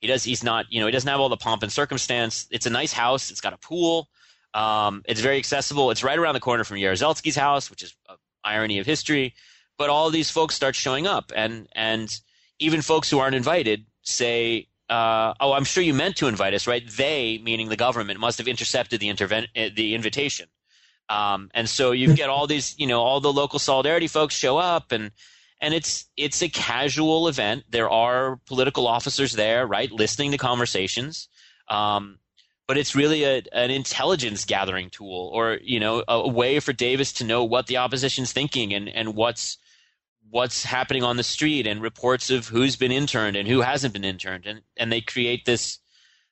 He does. He's not. You know, he doesn't have all the pomp and circumstance. It's a nice house. It's got a pool. Um, it's very accessible. It's right around the corner from Jaruzelski's house, which is an irony of history. But all these folks start showing up, and and even folks who aren't invited say, uh, "Oh, I'm sure you meant to invite us, right?" They, meaning the government, must have intercepted the interven- eh, the invitation. Um, and so you get all these, you know, all the local solidarity folks show up, and and it's it's a casual event. There are political officers there, right, listening to conversations. Um, but it's really a, an intelligence gathering tool, or you know, a, a, way for Davis to know what the opposition's thinking and and what's what's happening on the street, and reports of who's been interned and who hasn't been interned, and and they create this.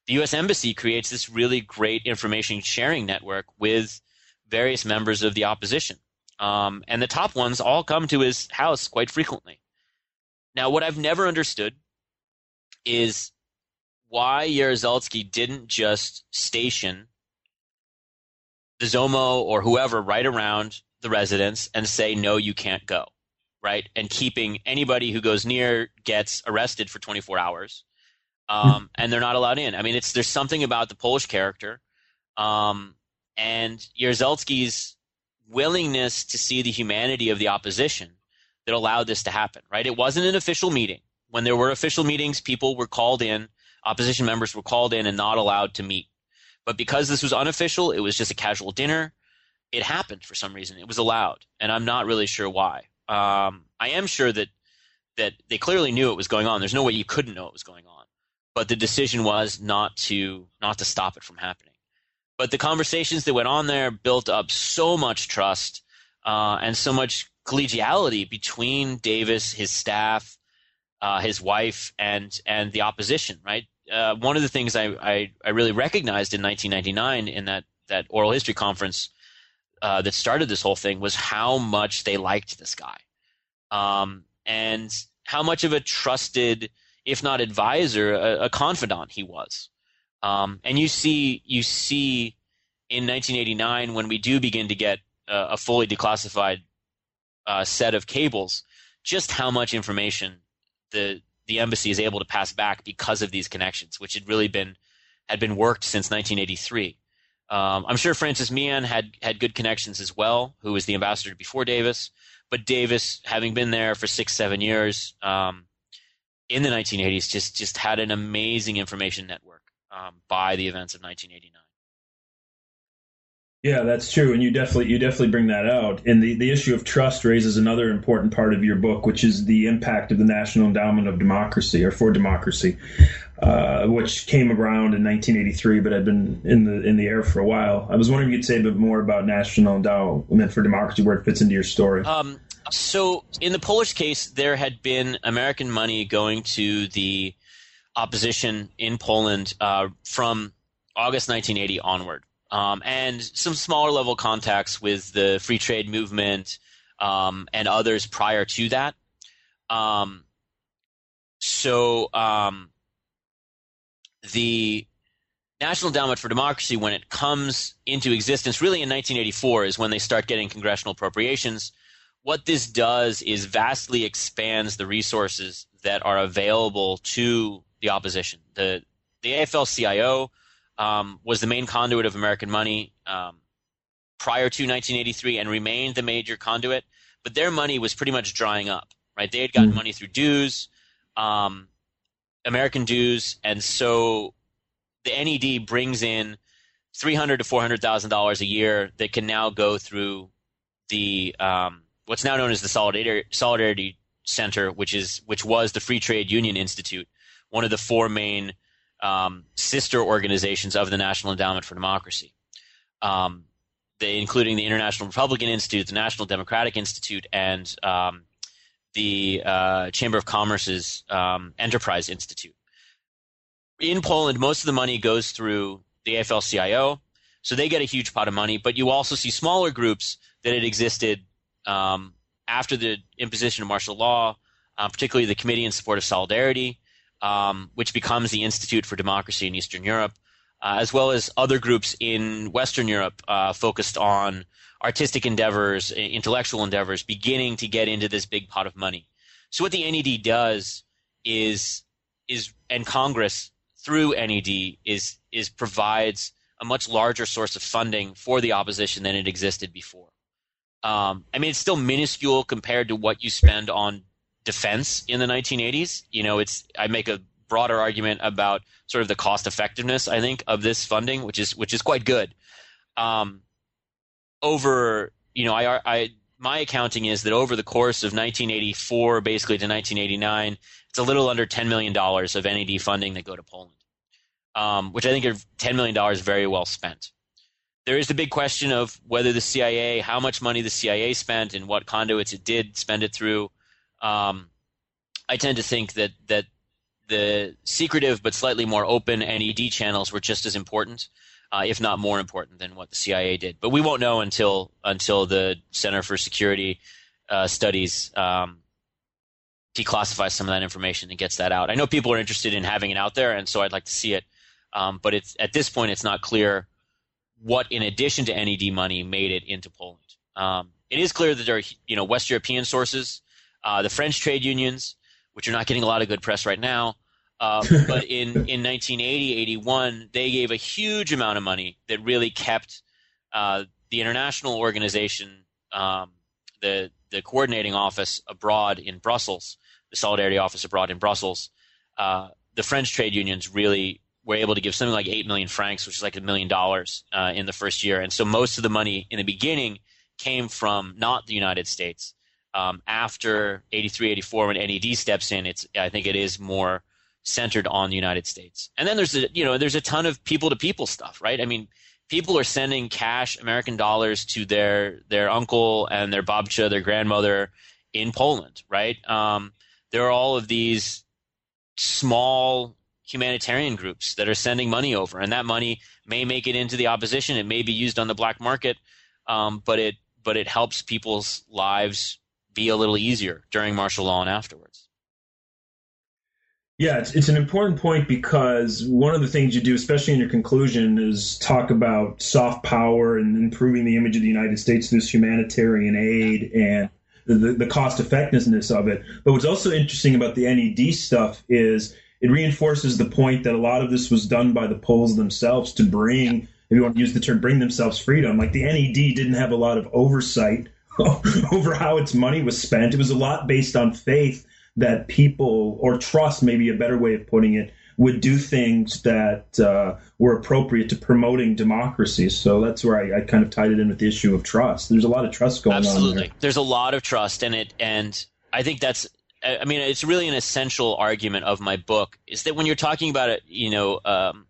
The U.S. Embassy creates this really great information sharing network with various members of the opposition. Um, and the top ones all come to his house quite frequently. Now, what I've never understood is why Jaruzelski didn't just station the Zomo or whoever right around the residence and say, no, you can't go, right? And keeping anybody who goes near gets arrested for 24 hours. Um, and they're not allowed in. I mean, it's there's something about the Polish character, um, and Jaruzelski's willingness to see the humanity of the opposition that allowed this to happen, right? It wasn't an official meeting. When there were official meetings, people were called in, opposition members were called in and not allowed to meet. But because this was unofficial, it was just a casual dinner. it happened for some reason. It was allowed, and I'm not really sure why. Um, I am sure that that they clearly knew it was going on. There's no way you couldn't know it was going on, but the decision was not to not to stop it from happening. But the conversations that went on there built up so much trust uh, and so much collegiality between Davis, his staff, uh, his wife, and and the opposition. Right. Uh, one of the things I, I, I really recognized in 1999 in that that oral history conference uh, that started this whole thing was how much they liked this guy, um, and how much of a trusted, if not advisor, a, a confidant he was. Um, and you see, you see, in 1989 when we do begin to get uh, a fully declassified uh, set of cables, just how much information the the embassy is able to pass back because of these connections, which had really been had been worked since 1983. Um, I'm sure Francis Meehan had had good connections as well, who was the ambassador before Davis. But Davis, having been there for six, seven years um, in the 1980s, just just had an amazing information network um, by the events of 1989. Yeah, that's true, and you definitely you definitely bring that out. And the, the issue of trust raises another important part of your book, which is the impact of the National Endowment of Democracy or for Democracy, uh, which came around in 1983, but had been in the in the air for a while. I was wondering if you'd say a bit more about National Endowment for Democracy, where it fits into your story. Um, so, in the Polish case, there had been American money going to the opposition in Poland uh, from August 1980 onward um, and some smaller level contacts with the free trade movement um, and others prior to that. Um, so um, the National Endowment for Democracy, when it comes into existence, really in 1984 is when they start getting congressional appropriations. What this does is vastly expands the resources that are available to the opposition. The the AFL-CIO um, was the main conduit of American money um, prior to 1983 and remained the major conduit. But their money was pretty much drying up. Right, they had gotten mm-hmm. money through dues, um, American dues, and so the NED brings in three hundred to four hundred thousand dollars a year that can now go through the um, what's now known as the Solidarity, Solidarity Center, which is which was the Free Trade Union Institute, one of the four main um, sister organizations of the National Endowment for Democracy, um, they, including the International Republican Institute, the National Democratic Institute, and um, the uh, Chamber of Commerce's um, Enterprise Institute. In Poland, most of the money goes through the AFL-CIO, so they get a huge pot of money. But you also see smaller groups that had existed um, after the imposition of martial law, uh, particularly the Committee in Support of Solidarity, um, which becomes the Institute for Democracy in Eastern Europe, uh, as well as other groups in Western Europe uh, focused on artistic endeavors, intellectual endeavors, beginning to get into this big pot of money. So what the NED does is is and Congress through NED is is provides a much larger source of funding for the opposition than it existed before. Um, I mean, it's still minuscule compared to what you spend on defense in the 1980s. You know, it's I make a broader argument about sort of the cost effectiveness. I think of this funding, which is which is quite good. Um, over you know, I, I my accounting is that over the course of 1984, basically to 1989, it's a little under 10 million dollars of NED funding that go to Poland, um, which I think are 10 million dollars very well spent. There is the big question of whether the CIA, how much money the CIA spent, and what conduits it did spend it through. Um, I tend to think that that the secretive but slightly more open NED channels were just as important, uh, if not more important, than what the CIA did. But we won't know until until the Center for Security uh, Studies um, declassifies some of that information and gets that out. I know people are interested in having it out there, and so I'd like to see it. Um, but it's at this point, it's not clear what, in addition to NED money, made it into Poland. Um, it is clear that there are you know West European sources uh, the French trade unions, which are not getting a lot of good press right now, uh, but in, in 1980, 81, they gave a huge amount of money that really kept uh, the international organization, um, the, the coordinating office abroad in Brussels, the Solidarity office abroad in Brussels. Uh, the French trade unions really were able to give something like 8 million francs, which is like a million dollars uh, in the first year. And so most of the money in the beginning came from not the United States. Um, after 83, 84, when NED steps in, it's I think it is more centered on the United States. And then there's a, you know there's a ton of people to people stuff, right? I mean, people are sending cash American dollars to their their uncle and their babcia, their grandmother in Poland, right? Um, there are all of these small humanitarian groups that are sending money over, and that money may make it into the opposition. It may be used on the black market, um, but it but it helps people's lives be a little easier during martial law and afterwards. Yeah, it's, it's an important point because one of the things you do, especially in your conclusion, is talk about soft power and improving the image of the United States through humanitarian aid and the, the cost effectiveness of it. But what's also interesting about the NED stuff is it reinforces the point that a lot of this was done by the Poles themselves to bring, if you want to use the term, bring themselves freedom. Like the NED didn't have a lot of oversight over how its money was spent. It was a lot based on faith that people, or trust, maybe a better way of putting it, would do things that uh, were appropriate to promoting democracy. So that's where I, I, kind of tied it in with the issue of trust. There's a lot of trust going Absolutely. on. Absolutely, there's a lot of trust in it, and I think that's I mean, it's really an essential argument of my book is that when you're talking about it, you know, um,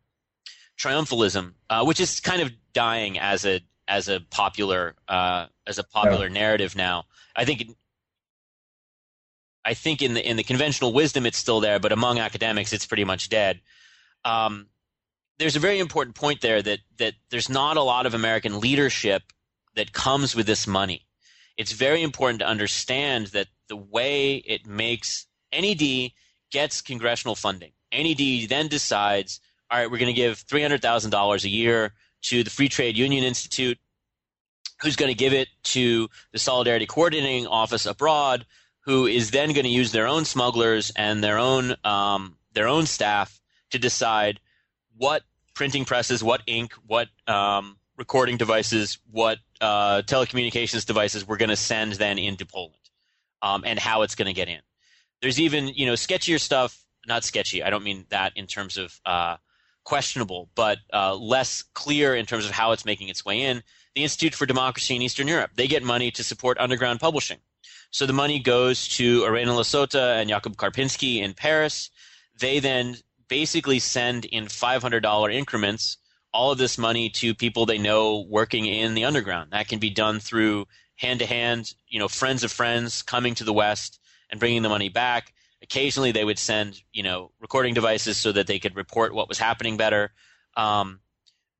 triumphalism, uh, which is kind of dying as a as a popular uh, as a popular yeah. narrative now. I think I think in the in the conventional wisdom it's still there, but among academics it's pretty much dead. Um, there's a very important point there that that there's not a lot of American leadership that comes with this money. It's very important to understand that the way it makes NED gets congressional funding. NED then decides, all right, we're going to give $300,000 a year to the Free Trade Union Institute, who's going to give it to the Solidarity Coordinating Office abroad, who is then going to use their own smugglers and their own um, their own staff to decide what printing presses, what ink, what um, recording devices, what uh, telecommunications devices we're going to send then into Poland um, and how it's going to get in. There's even you know sketchier stuff, not sketchy. I don't mean that in terms of uh, questionable, but uh, less clear in terms of how it's making its way in. The Institute for Democracy in Eastern Europe they get money to support underground publishing. So the money goes to Irena Lasota and Jakub Karpinski in Paris. They then basically send in $500 increments all of this money to people they know working in the underground. That can be done through hand to hand, you know, friends of friends coming to the West and bringing the money back. Occasionally, they would send, you know, recording devices so that they could report what was happening better. Um,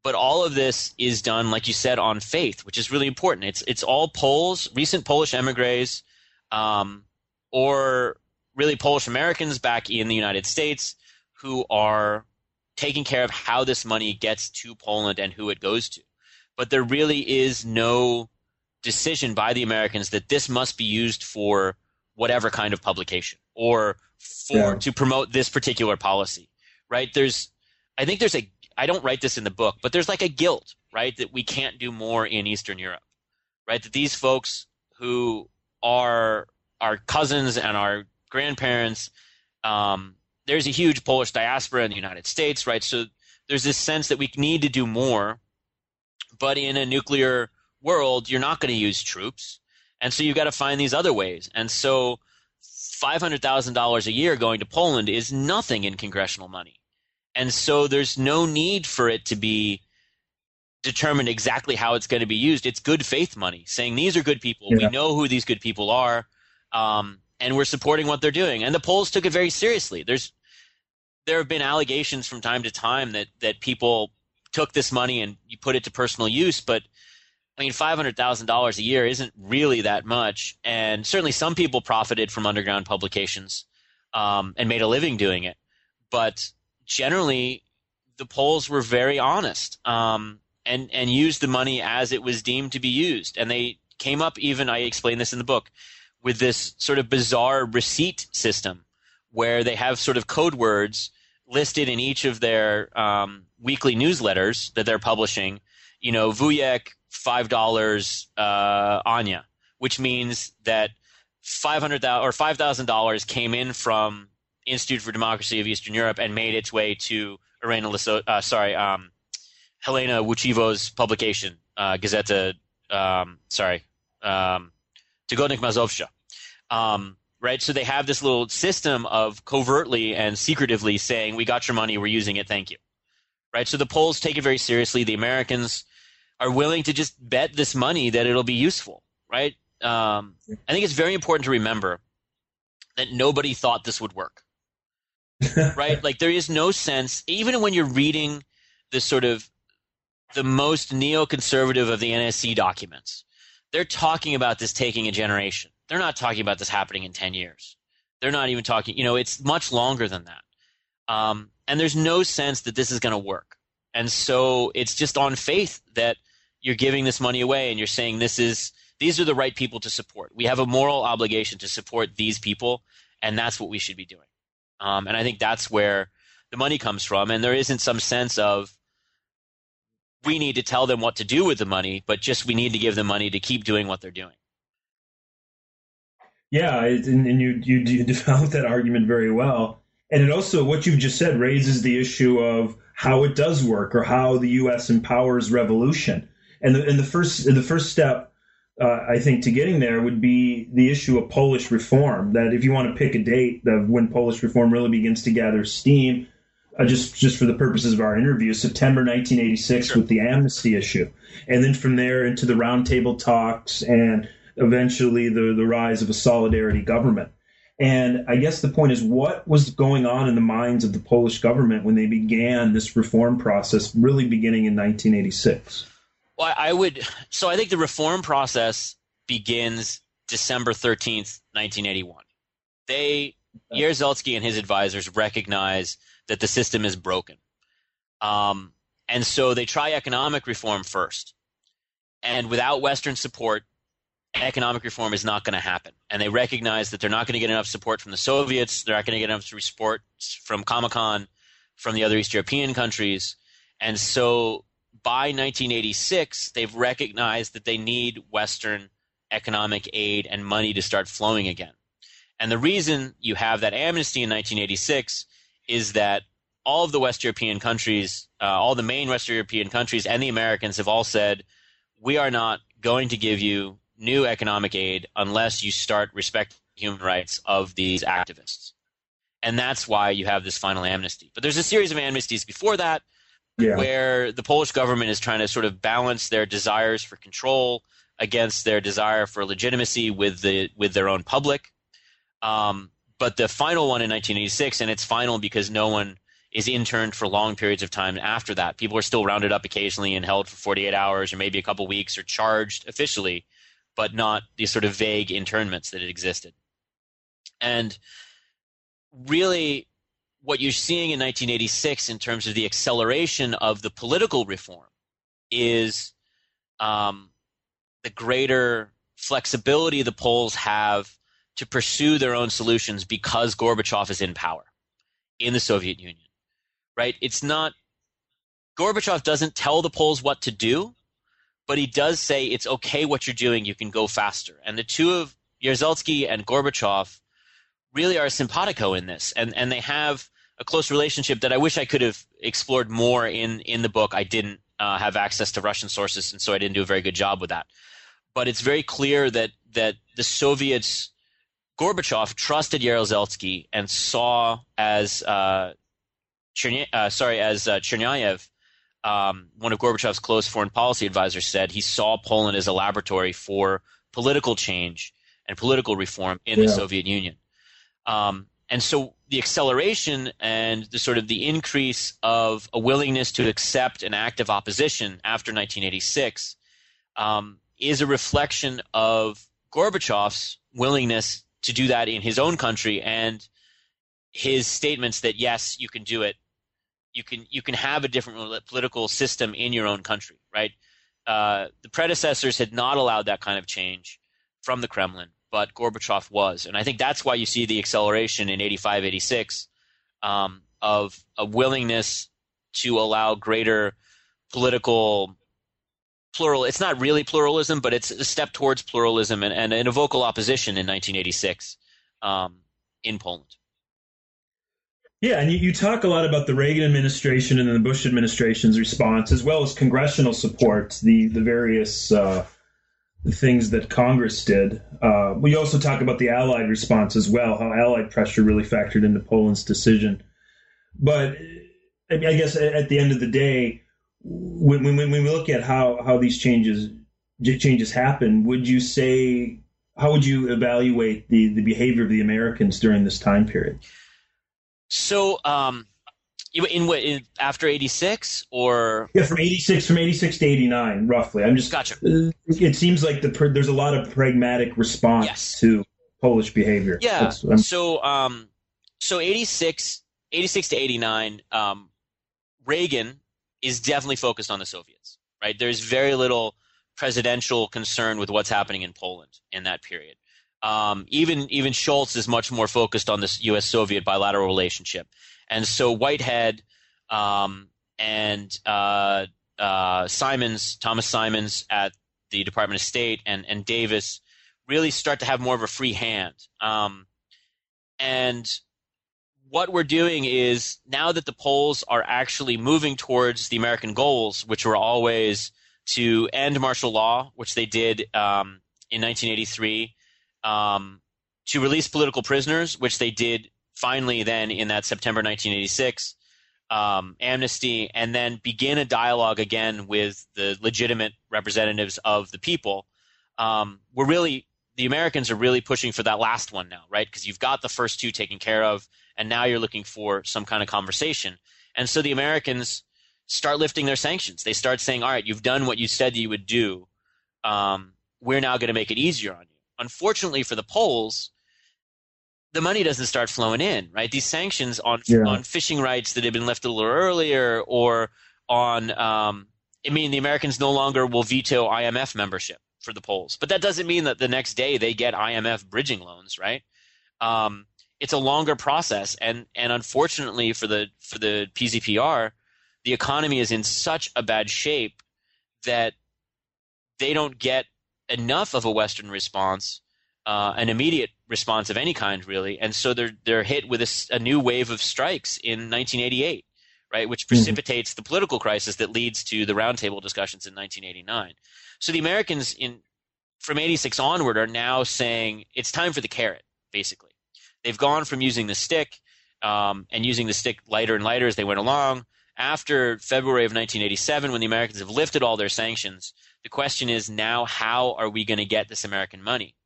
but all of this is done, like you said, on faith, which is really important. It's it's all Poles, recent Polish emigres, um, or really Polish Americans back in the United States who are taking care of how this money gets to Poland and who it goes to. But there really is no decision by the Americans that this must be used for whatever kind of publication or for yeah. to promote this particular policy. Right? There's I think there's a I don't write this in the book, but there's like a guilt, right, that we can't do more in Eastern Europe. Right? That these folks who are our cousins and our grandparents, um, there's a huge Polish diaspora in the United States, right? So there's this sense that we need to do more, but in a nuclear world, you're not going to use troops. And so you've got to find these other ways. And so $500,000 a year going to Poland is nothing in congressional money. And so there's no need for it to be determined exactly how it's going to be used. It's good faith money, saying these are good people. Yeah. We know who these good people are, um, and we're supporting what they're doing. And the Poles took it very seriously. There's there have been allegations from time to time that that people took this money and you put it to personal use, but I mean, five hundred thousand dollars a year isn't really that much, and certainly some people profited from underground publications um, and made a living doing it. But generally, the Poles were very honest um, and and used the money as it was deemed to be used, and they came up. Even I explain this in the book with this sort of bizarre receipt system where they have sort of code words listed in each of their um, weekly newsletters that they're publishing. You know, Wujek five dollars uh, Anya, which means that five hundred thousand or five thousand dollars came in from Institute for Democracy of Eastern Europe and made its way to Elena Liso, uh, sorry, um, Helena Łuczywo's publication, uh, Gazeta, um, sorry, um, Tygodnik Mazowsza. Um, right? So they have this little system of covertly and secretively saying, "We got your money, we're using it, thank you." Right? So the Poles take it very seriously. The Americans are willing to just bet this money that it'll be useful, right? Um, I think it's very important to remember that nobody thought this would work, right? Like there is no sense, even when you're reading the sort of the most neoconservative of the NSC documents, they're talking about this taking a generation. They're not talking about this happening in 10 years. They're not even talking, you know, it's much longer than that. Um, and there's no sense that this is going to work. And so it's just on faith that you're giving this money away and you're saying this is these are the right people to support. We have a moral obligation to support these people, and that's what we should be doing. Um, and I think that's where the money comes from. And there isn't some sense of we need to tell them what to do with the money, but just we need to give them money to keep doing what they're doing. Yeah, and, and you, you you developed that argument very well, and it also what you've just said raises the issue of how it does work or how the U.S. empowers revolution. And the, and the first the first step, uh, I think, to getting there would be the issue of Polish reform. That if you want to pick a date of when Polish reform really begins to gather steam, uh, just just for the purposes of our interview, September 1986 sure. with the amnesty issue, and then from there into the roundtable talks and eventually the the rise of a solidarity government. And I guess the point is, what was going on in the minds of the Polish government when they began this reform process, really beginning in 1986? Well, I would. So I think the reform process begins December 13th, 1981. They, Jaruzelski and his advisors recognize that the system is broken. Um, and so they try economic reform first. And without Western support, economic reform is not going to happen. And they recognize that they're not going to get enough support from the Soviets. They're not going to get enough support from Comecon, from the other East European countries. And so by 1986, they've recognized that they need Western economic aid and money to start flowing again. And the reason you have that amnesty in 1986 is that all of the West European countries, uh, all the main West European countries, and the Americans have all said, we are not going to give you new economic aid unless you start respecting human rights of these activists. And that's why you have this final amnesty. But there's a series of amnesties before that yeah. where the Polish government is trying to sort of balance their desires for control against their desire for legitimacy with the with their own public. Um, but the final one in 1986, and it's final because no one is interned for long periods of time after that. People are still rounded up occasionally and held for 48 hours or maybe a couple weeks or charged officially, but not these sort of vague internments that had existed. And really, what you're seeing in 1986 in terms of the acceleration of the political reform is um, the greater flexibility the Poles have to pursue their own solutions because Gorbachev is in power in the Soviet Union. Right? It's not Gorbachev doesn't tell the Poles what to do, but he does say it's okay what you're doing, you can go faster. And the two of Jaruzelski and Gorbachev really are simpatico in this, and and they have a close relationship that I wish I could have explored more in in the book. I didn't uh, have access to Russian sources, and so I didn't do a very good job with that. But it's very clear that that the Soviets, Gorbachev trusted Jaruzelski and saw as uh, Cherny- uh, sorry as uh, Chernyayev, um, one of Gorbachev's close foreign policy advisors, said he saw Poland as a laboratory for political change and political reform in yeah. the Soviet Union. Um, and so the acceleration and the sort of the increase of a willingness to accept an active opposition after 1986 um, is a reflection of Gorbachev's willingness to do that in his own country and his statements that yes, you can do it. You can you can have a different political system in your own country, right? Uh, the predecessors had not allowed that kind of change from the Kremlin but Gorbachev was. And I think that's why you see the acceleration in 85, 86 um, of a willingness to allow greater political plural. It's not really pluralism, but it's a step towards pluralism and, and, a vocal opposition in 1986 um, in Poland. Yeah, and you, you talk a lot about the Reagan administration and the Bush administration's response, as well as congressional support, the the various uh, things that Congress did. Uh, we also talk about the Allied response as well, how Allied pressure really factored into Poland's decision. But I guess at the end of the day, when, when, when we look at how, how these changes changes happen, would you say how would you evaluate the, the behavior of the Americans during this time period? So, um, in what in, after 86 or yeah from 86 from 86 to 89 roughly i'm just gotcha uh, it seems like the there's a lot of pragmatic response yes. to polish behavior yeah so um so 86 86 to 89 um reagan is definitely focused on the soviets right there's very little presidential concern with what's happening in poland in that period um, even even Shultz is much more focused on this U.S. Soviet bilateral relationship. And so Whitehead um, and uh, uh, Simons, Thomas Simons at the Department of State, and, and Davis really start to have more of a free hand. Um, and what we're doing is now that the Poles are actually moving towards the American goals, which were always to end martial law, which they did um, in 1983, um, to release political prisoners, which they did finally then in that September 1986 um, amnesty, and then begin a dialogue again with the legitimate representatives of the people. Um, we're really the Americans are really pushing for that last one now, right? Because you've got the first two taken care of, and now you're looking for some kind of conversation. And so the Americans start lifting their sanctions. They start saying, "All right, you've done what you said you would do. Um, we're now going to make it easier on you." Unfortunately for the Poles, the money doesn't start flowing in, right? These sanctions on yeah. on fishing rights that had been lifted a little earlier, or on, um, I mean, the Americans no longer will veto IMF membership for the Poles, but that doesn't mean that the next day they get IMF bridging loans, right? Um, it's a longer process, and and unfortunately for the for the PZPR, the economy is in such a bad shape that they don't get enough of a Western response uh, an immediate response of any kind, really. And so they're they're hit with a, a new wave of strikes in 1988, right, which mm-hmm. precipitates mm-hmm. the political crisis that leads to the roundtable discussions in 1989. So the Americans in from 86 onward are now saying it's time for the carrot, basically. They've gone from using the stick um, and using the stick lighter and lighter as they went along. After February of 1987, when the Americans have lifted all their sanctions, the question is now how are we going to get this American money?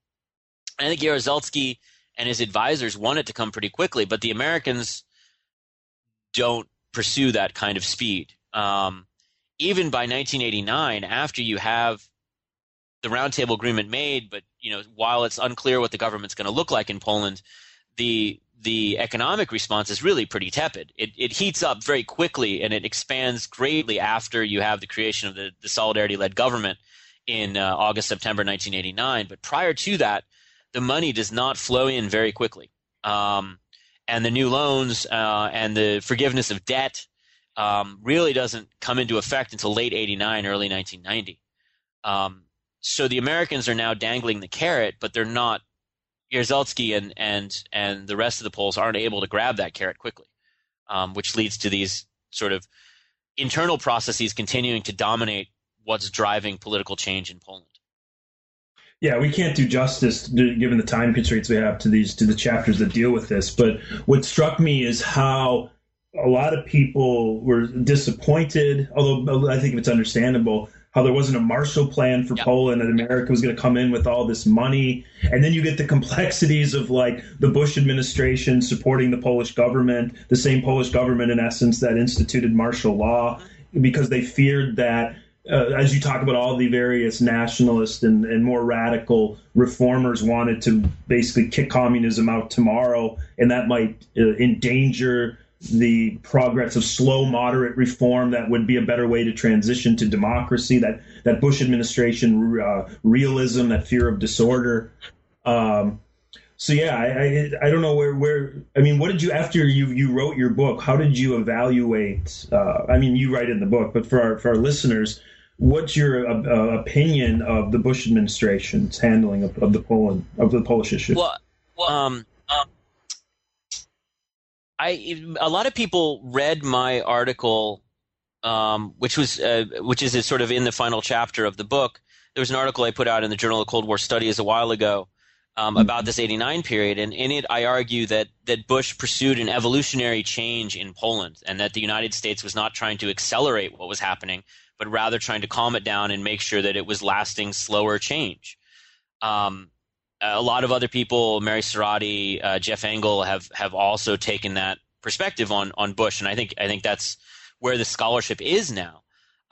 I think Jaruzelski and his advisors want it to come pretty quickly, but the Americans don't pursue that kind of speed. Um, even by 1989, after you have the roundtable agreement made, but you know, while it's unclear what the government's going to look like in Poland, the the economic response is really pretty tepid. It, it heats up very quickly and it expands greatly after you have the creation of the, the solidarity led government in uh, August, September 1989. But prior to that, the money does not flow in very quickly. Um, and the new loans uh, and the forgiveness of debt um, really doesn't come into effect until late 89, early 1990. Um, so the Americans are now dangling the carrot, but they're not. Jaruzelski and, and, and the rest of the Poles aren't able to grab that carrot quickly, um, which leads to these sort of internal processes continuing to dominate what's driving political change in Poland yeah, we can't do justice given the time constraints we have to these to the chapters that deal with this. But what struck me is how a lot of people were disappointed, although I think it's understandable, how there wasn't a Marshall Plan for yep. Poland and America was going to come in with all this money. And then you get the complexities of like the Bush administration supporting the Polish government, the same Polish government in essence that instituted martial law because they feared that uh, as you talk about all the various nationalist and, and more radical reformers wanted to basically kick communism out tomorrow, and that might uh, endanger the progress of slow, moderate reform that would be a better way to transition to democracy. That that Bush administration uh, realism, that fear of disorder. Um, so yeah, I, I, I don't know where where I mean, what did you after you you wrote your book? How did you evaluate? Uh, I mean, you write in the book, but for our for our listeners, what's your uh, uh, opinion of the Bush administration's handling of, of, the Poland of the Polish issue? Well, well um, um, I a lot of people read my article, um, which was uh, which is sort of in the final chapter of the book. There was an article I put out in the Journal of Cold War Studies a while ago um, about this 89 period. And in it, I argue that, that Bush pursued an evolutionary change in Poland and that the United States was not trying to accelerate what was happening, but rather trying to calm it down and make sure that it was lasting slower change. Um, a lot of other people, Mary Sarotte, uh, Jeff Engel, have, have also taken that perspective on, on Bush. And I think, I think that's where the scholarship is now.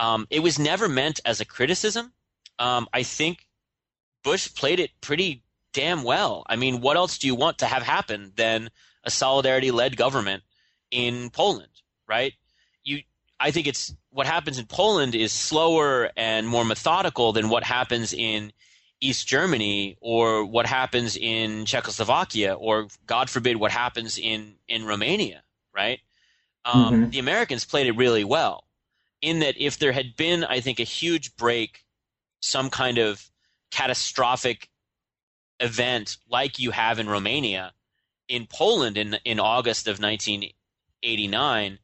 Um, it was never meant as a criticism. Um, I think Bush played it pretty damn well. I mean, what else do you want to have happen than a solidarity led government in Poland, right? I think it's what happens in Poland is slower and more methodical than what happens in East Germany or what happens in Czechoslovakia or God forbid what happens in, in Romania, right? Um, mm-hmm. The Americans played it really well in that if there had been, I think, a huge break, some kind of catastrophic event like you have in Romania, in Poland in in August of 1989,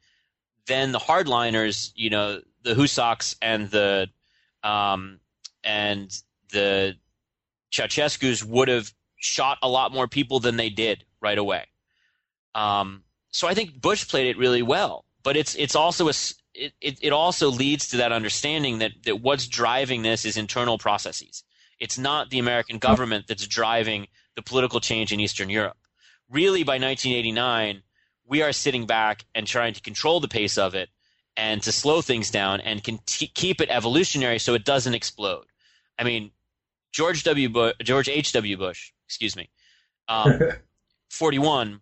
then the hardliners, you know, the Husaks and the um, and the Ceausescu's would have shot a lot more people than they did right away. Um, so I think Bush played it really well, but it's it's also a it, it, it also leads to that understanding that, that what's driving this is internal processes. It's not the American government that's driving the political change in Eastern Europe. Really, by 1989, we are sitting back and trying to control the pace of it and to slow things down and can t- keep it evolutionary so it doesn't explode. I mean, George W. Bush, George H. W. Bush, excuse me, um, 41,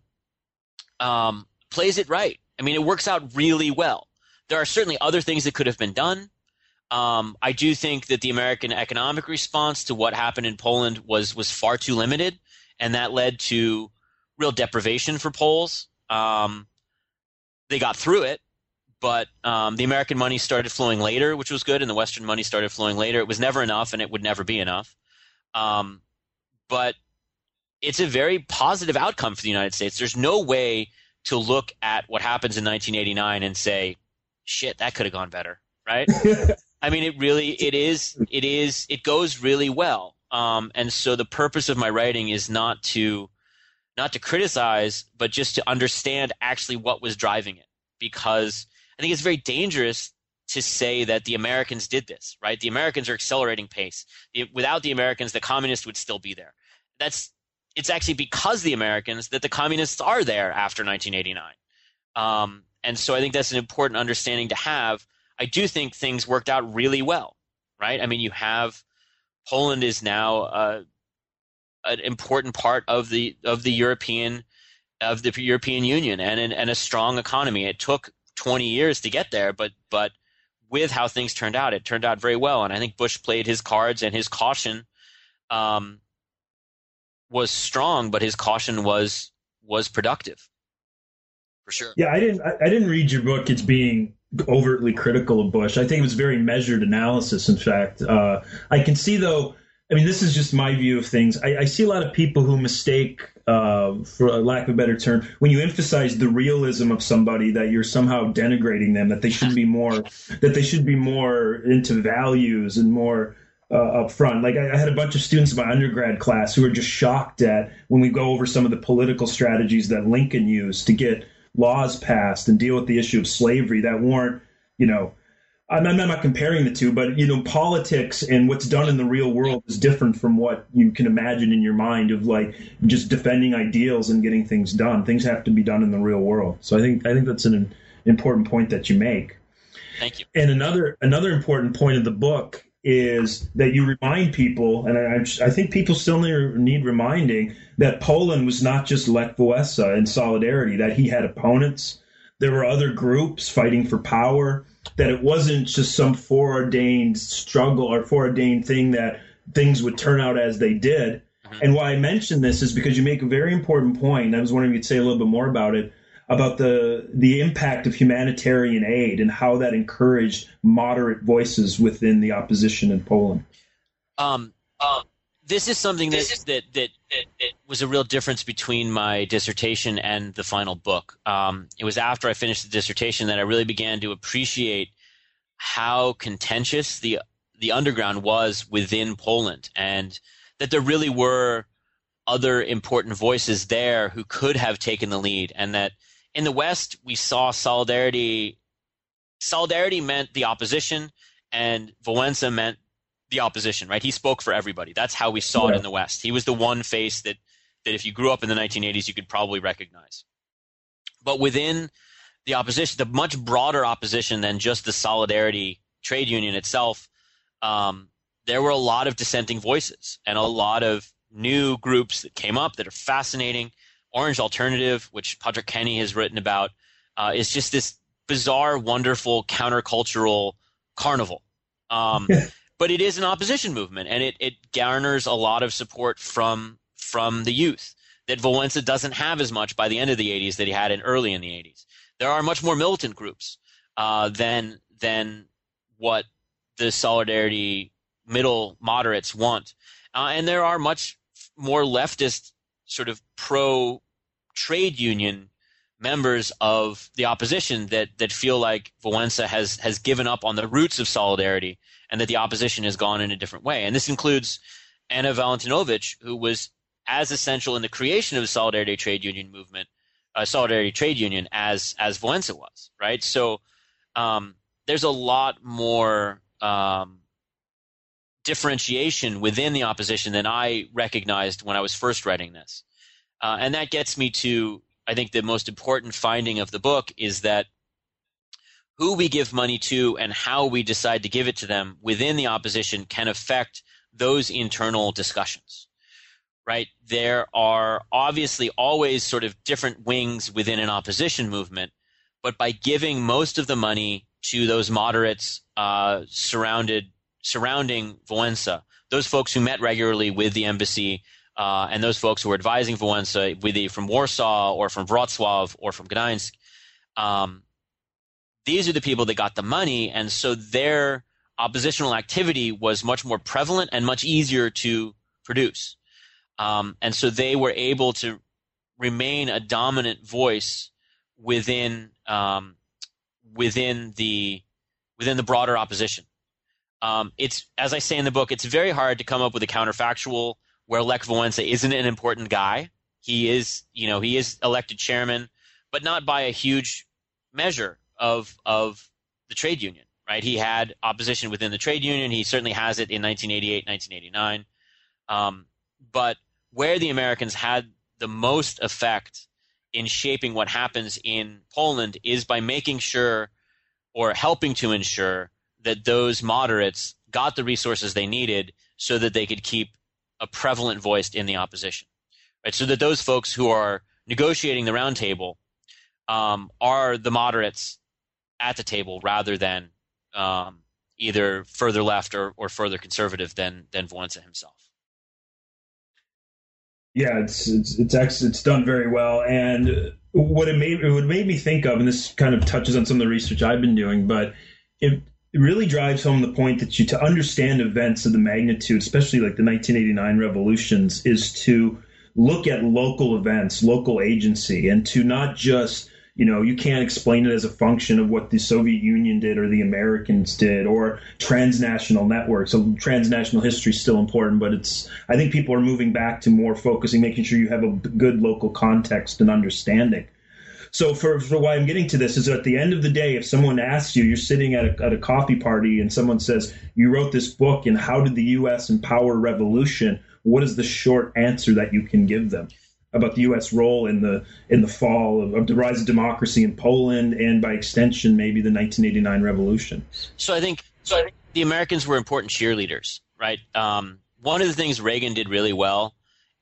um, plays it right. I mean, it works out really well. There are certainly other things that could have been done. Um, I do think that the American economic response to what happened in Poland was was far too limited, and that led to real deprivation for Poles. Um, they got through it, but um, the American money started flowing later, which was good, and the Western money started flowing later. It was never enough, and it would never be enough. Um, but it's a very positive outcome for the United States. There's no way to look at what happens in 1989 and say, "Shit, that could have gone better." Right? I mean, it really, it is, it is, it goes really well. Um, and so the purpose of my writing is not to, not to criticize, but just to understand actually what was driving it. Because I think it's very dangerous to say that the Americans did this, right? The Americans are accelerating pace. Without the Americans, the communists would still be there. That's, it's actually because the Americans that the communists are there after 1989. Um, and so I think that's an important understanding to have I do think things worked out really well, right? I mean, you have Poland is now uh, an important part of the of the European of the European Union and and a strong economy. It took 20 years to get there, but but with how things turned out, it turned out very well. And I think Bush played his cards and his caution um, was strong, but his caution was was productive for sure. Yeah, I didn't I, I didn't read your book. It's being overtly critical of Bush. I think it was very measured analysis. In fact, uh, I can see though. I mean, this is just my view of things. I, I see a lot of people who mistake, uh, for lack of a better term, when you emphasize the realism of somebody, that you're somehow denigrating them. That they should be more, that they should be more into values and more uh, up front. Like I, I, had a bunch of students in my undergrad class who were just shocked at when we go over some of the political strategies that Lincoln used to get laws passed and deal with the issue of slavery that weren't, you know, I'm, I'm not comparing the two, but you know, politics and what's done in the real world is different from what you can imagine in your mind of like just defending ideals and getting things done. Things have to be done in the real world. So I think I think that's an important point that you make. Thank you. And another another important point of the book is that you remind people, and I, I think people still need reminding that Poland was not just Lech Walesa in solidarity, that he had opponents. There were other groups fighting for power, that it wasn't just some foreordained struggle or foreordained thing that things would turn out as they did. Mm-hmm. And why I mention this is because you make a very important point. I was wondering if you'd say a little bit more about it about the the impact of humanitarian aid and how that encouraged moderate voices within the opposition in Poland. Um, um this is something that, that that that was a real difference between my dissertation and the final book. Um, it was after I finished the dissertation that I really began to appreciate how contentious the the underground was within Poland, and that there really were other important voices there who could have taken the lead, and that in the West we saw solidarity. Solidarity meant the opposition, and Wałęsa meant the opposition, right? He spoke for everybody. That's how we saw yeah. it in the West. He was the one face that that if you grew up in the 1980s, you could probably recognize. But within the opposition, the much broader opposition than just the solidarity trade union itself, um, there were a lot of dissenting voices and a lot of new groups that came up that are fascinating. Orange Alternative, which Patrick Kenney has written about, uh, is just this bizarre, wonderful countercultural carnival. Um, but it is an opposition movement, and it, it garners a lot of support from from the youth that Wałęsa doesn't have as much by the end of the 80s that he had in early in the 80s. There are much more militant groups uh, than than what the solidarity middle moderates want, uh, and there are much more leftist sort of pro trade union members of the opposition that that feel like Wałęsa has has given up on the roots of solidarity and that the opposition has gone in a different way. And this includes Anna Walentynowicz, who was as essential in the creation of the Solidarity Trade Union movement, uh, Solidarity Trade Union, as as Wałęsa was, right? So um, there's a lot more um, differentiation within the opposition than I recognized when I was first writing this, uh, and that gets me to I think the most important finding of the book is that who we give money to and how we decide to give it to them within the opposition can affect those internal discussions right? There are obviously always sort of different wings within an opposition movement but by giving most of the money to those moderates uh, surrounded surrounding Wałęsa, those folks who met regularly with the embassy uh, and those folks who were advising Wałęsa, whether from Warsaw or from Wrocław or from Gdańsk, um, these are the people that got the money, and so their oppositional activity was much more prevalent and much easier to produce. Um, and so they were able to remain a dominant voice within um, within the within the broader opposition. Um, it's as I say in the book, it's very hard to come up with a counterfactual where Lech Wałęsa isn't an important guy. He is, you know, he is elected chairman, but not by a huge measure of of the trade union, right? He had opposition within the trade union. He certainly has it in 1988, 1989. Um, but where the Americans had the most effect in shaping what happens in Poland is by making sure or helping to ensure that those moderates got the resources they needed so that they could keep a prevalent voice in the opposition. Right? So that those folks who are negotiating the roundtable um, are the moderates at the table rather than um, either further left or, or further conservative than than Wałęsa himself. Yeah, it's it's it's it's done very well, and what it made it would made me think of, and this kind of touches on some of the research I've been doing, but it it really drives home the point that you to understand events of the magnitude, especially like the 1989 revolutions, is to look at local events, local agency, and to not just you know, you can't explain it as a function of what the Soviet Union did or the Americans did or transnational networks. So transnational history is still important, but it's I think people are moving back to more focusing, making sure you have a good local context and understanding. So for, for why I'm getting to this is at the end of the day, if someone asks you, you're sitting at a, at a coffee party and someone says, you wrote this book and how did the U.S. empower revolution? What is the short answer that you can give them? about the U.S. role in the in the fall of, of, the rise of democracy in Poland, and by extension, maybe the 1989 revolution. So I think so. I think the Americans were important cheerleaders, right? Um, one of the things Reagan did really well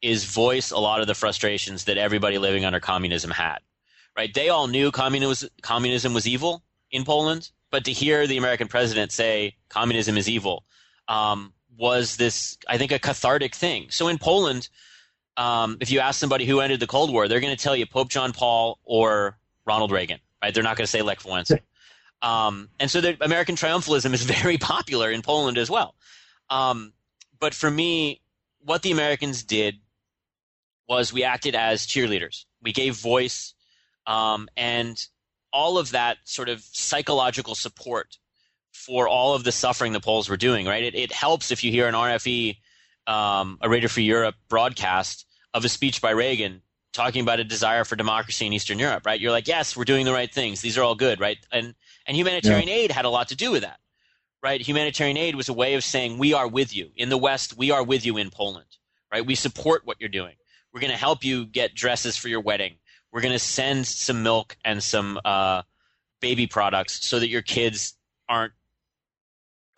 is voice a lot of the frustrations that everybody living under communism had. Right? They all knew communism communism was evil in Poland, but to hear the American president say communism is evil um, was this, I think, a cathartic thing. So in Poland um, if you ask somebody who ended the Cold War, they're going to tell you Pope John Paul or Ronald Reagan, right? They're not going to say Lech Wałęsa. Um, and so the American triumphalism is very popular in Poland as well. Um, but for me, what the Americans did was we acted as cheerleaders. We gave voice um, and all of that sort of psychological support for all of the suffering the Poles were doing. Right? It, it helps if you hear an RFE, um, a Radio Free Europe broadcast of a speech by Reagan talking about a desire for democracy in Eastern Europe. Right? You're like, yes, we're doing the right things. These are all good. Right? And and humanitarian yeah. aid had a lot to do with that. Right? Humanitarian aid was a way of saying we are with you in the West. We are with you in Poland. Right? We support what you're doing. We're going to help you get dresses for your wedding. We're going to send some milk and some uh, baby products so that your kids aren't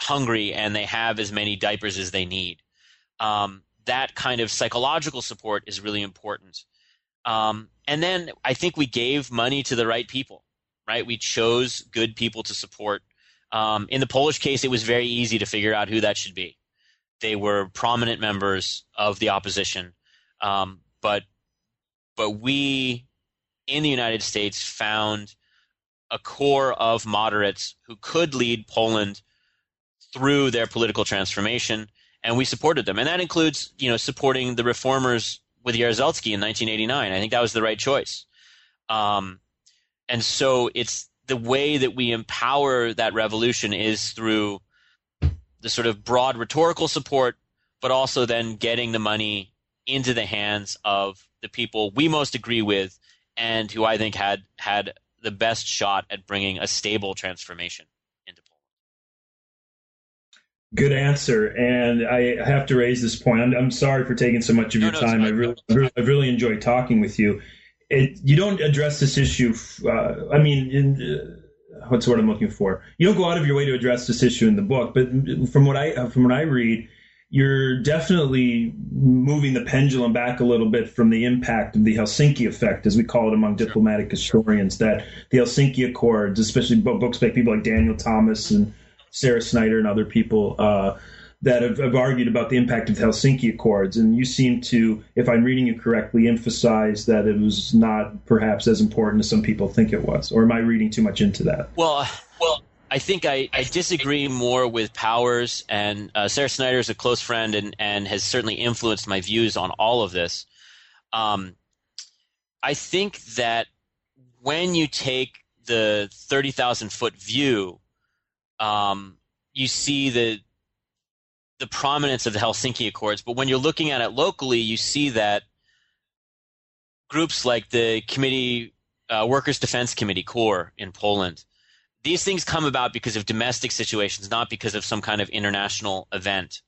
hungry and they have as many diapers as they need. Um, that kind of psychological support is really important. Um, and then I think we gave money to the right people, right? We chose good people to support. Um, in the Polish case, it was very easy to figure out who that should be. They were prominent members of the opposition. Um, but but we in the United States found a core of moderates who could lead Poland through their political transformation, and we supported them. And that includes, you know, supporting the reformers with Jaruzelski in 1989. I think that was the right choice. Um, and so it's the way that we empower that revolution is through the sort of broad rhetorical support, but also then getting the money into the hands of the people we most agree with and who I think had had the best shot at bringing a stable transformation into Poland. Good answer, and I have to raise this point. I'm, I'm sorry for taking so much of no, your no, time. I really, really, I really enjoyed talking with you. It, you don't address this issue. Uh, I mean, in, uh, what's what I'm looking for? You don't go out of your way to address this issue in the book, but from what I from what I read, you're definitely moving the pendulum back a little bit from the impact of the Helsinki effect, as we call it among diplomatic historians, that the Helsinki Accords, especially books by people like Daniel Thomas and Sarah Snyder and other people, uh, that have, have, argued about the impact of the Helsinki Accords. And you seem to, if I'm reading you correctly, emphasize that it was not perhaps as important as some people think it was. Or am I reading too much into that? Well, well, I think I, I disagree more with Powers, and uh, Sarah Snyder is a close friend and, and has certainly influenced my views on all of this. Um, I think that when you take the 30,000 foot view, um, you see the the prominence of the Helsinki Accords. But when you're looking at it locally, you see that groups like the Committee, uh, Workers' Defense Committee, KOR in Poland, these things come about because of domestic situations, not because of some kind of international event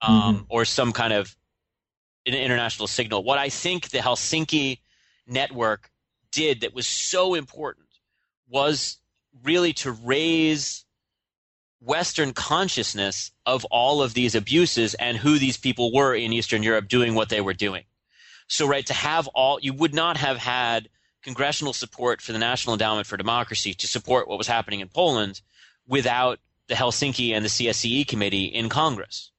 um, mm-hmm. or some kind of an international signal. What I think the Helsinki network did that was so important was really to raise Western consciousness of all of these abuses and who these people were in Eastern Europe doing what they were doing. So, right, to have all, you would not have had congressional support for the National Endowment for Democracy to support what was happening in Poland without the Helsinki and the CSCE committee in Congress.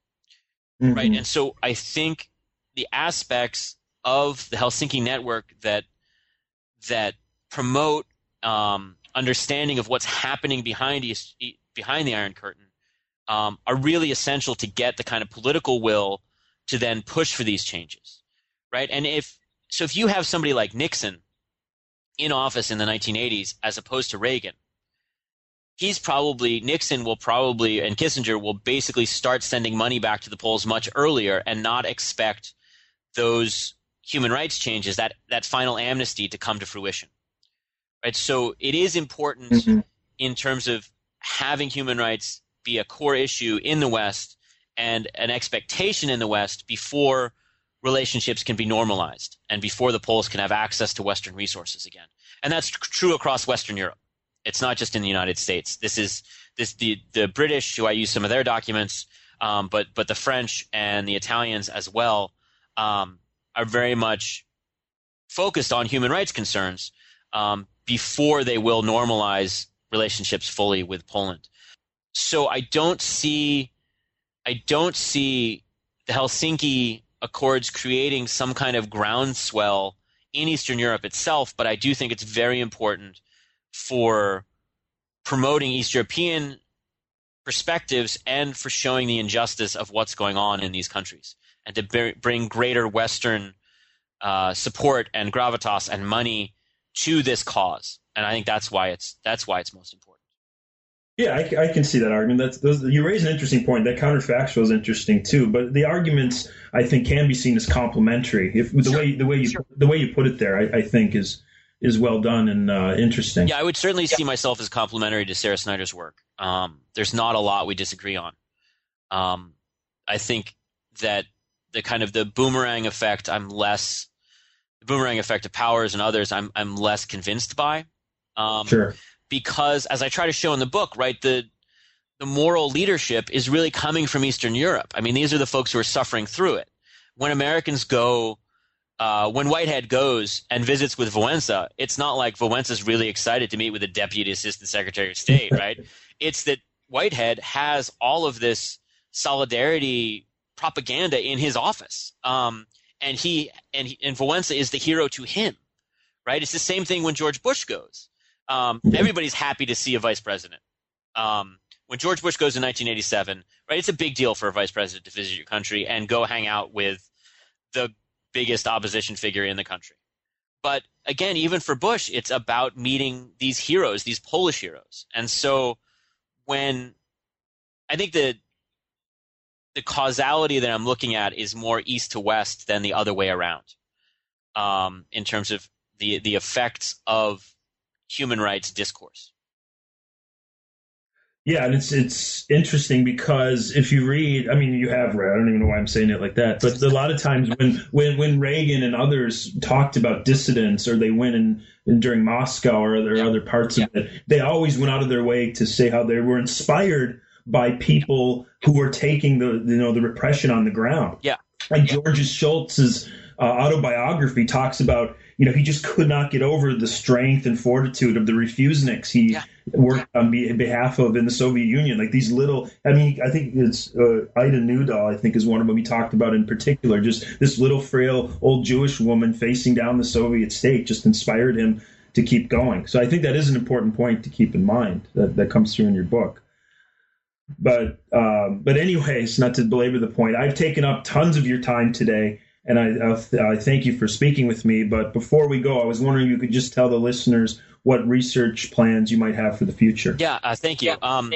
Mm-hmm. Right. And so I think the aspects of the Helsinki network that that promote um, understanding of what's happening behind East, behind the Iron Curtain um, are really essential to get the kind of political will to then push for these changes, right? And if so, if you have somebody like Nixon in office in the 1980s as opposed to Reagan, he's probably Nixon will probably and Kissinger will basically start sending money back to the Poles much earlier and not expect those human rights changes that that final amnesty to come to fruition. Right? So it is important mm-hmm. in terms of having human rights be a core issue in the West and an expectation in the West before relationships can be normalized and before the Poles can have access to Western resources again. And that's true across Western Europe. It's not just in the United States. This is this the the British, who I use some of their documents, um, but but the French and the Italians as well um, are very much focused on human rights concerns um, before they will normalize relationships fully with Poland. So I don't see I don't see the Helsinki Accords creating some kind of groundswell in Eastern Europe itself, but I do think it's very important for promoting East European perspectives and for showing the injustice of what's going on in these countries and to bring greater Western uh, support and gravitas and money to this cause, and I think that's why it's that's why it's most important. Yeah, I, I, can see that argument. That's those, you raise an interesting point. That counterfactual is interesting too. But the arguments I think can be seen as complementary. If the sure. way the way you sure. the way you put it there, I, I think is is well done and uh, interesting. Yeah, I would certainly yeah. see myself as complementary to Sarah Snyder's work. Um, there's not a lot we disagree on. Um, I think that the kind of the boomerang effect, I'm less the boomerang effect of powers and others. I'm I'm less convinced by. Um, sure because as I try to show in the book, right, the the moral leadership is really coming from Eastern Europe. I mean, these are the folks who are suffering through it. When Americans go, uh, when Whitehead goes and visits with Walesa, it's not like Walesa's really excited to meet with the Deputy Assistant Secretary of State, right? it's that Whitehead has all of this solidarity propaganda in his office, um, and he and he, and Walesa is the hero to him, right? It's the same thing when George Bush goes. Um, everybody's happy to see a vice president. Um, when George Bush goes in 1987, right, it's a big deal for a vice president to visit your country and go hang out with the biggest opposition figure in the country. But again, even for Bush, it's about meeting these heroes, these Polish heroes. And so when I think the the causality that I'm looking at is more east to west than the other way around, um, in terms of the the effects of human rights discourse. Yeah, and it's it's interesting because if you read, I mean, you have read. I don't even know why I'm saying it like that, but a lot of times when when when Reagan and others talked about dissidents, or they went in, in during Moscow or other yeah. other parts yeah. of it, they always went out of their way to say how they were inspired by people who were taking the you know the repression on the ground. Yeah, like yeah. George Shultz's uh, autobiography talks about you know, he just could not get over the strength and fortitude of the refuseniks he yeah. worked on be- behalf of in the Soviet Union. Like these little, I mean, I think it's uh, Ida Nudel, I think, is one of them we talked about in particular. Just this little, frail, old Jewish woman facing down the Soviet state just inspired him to keep going. So I think that is an important point to keep in mind that, that comes through in your book. But um, but anyways, not to belabor the point, I've taken up tons of your time today and I, I, I, thank you for speaking with me. But before we go, I was wondering if you could just tell the listeners what research plans you might have for the future. Yeah, uh, thank you. Um,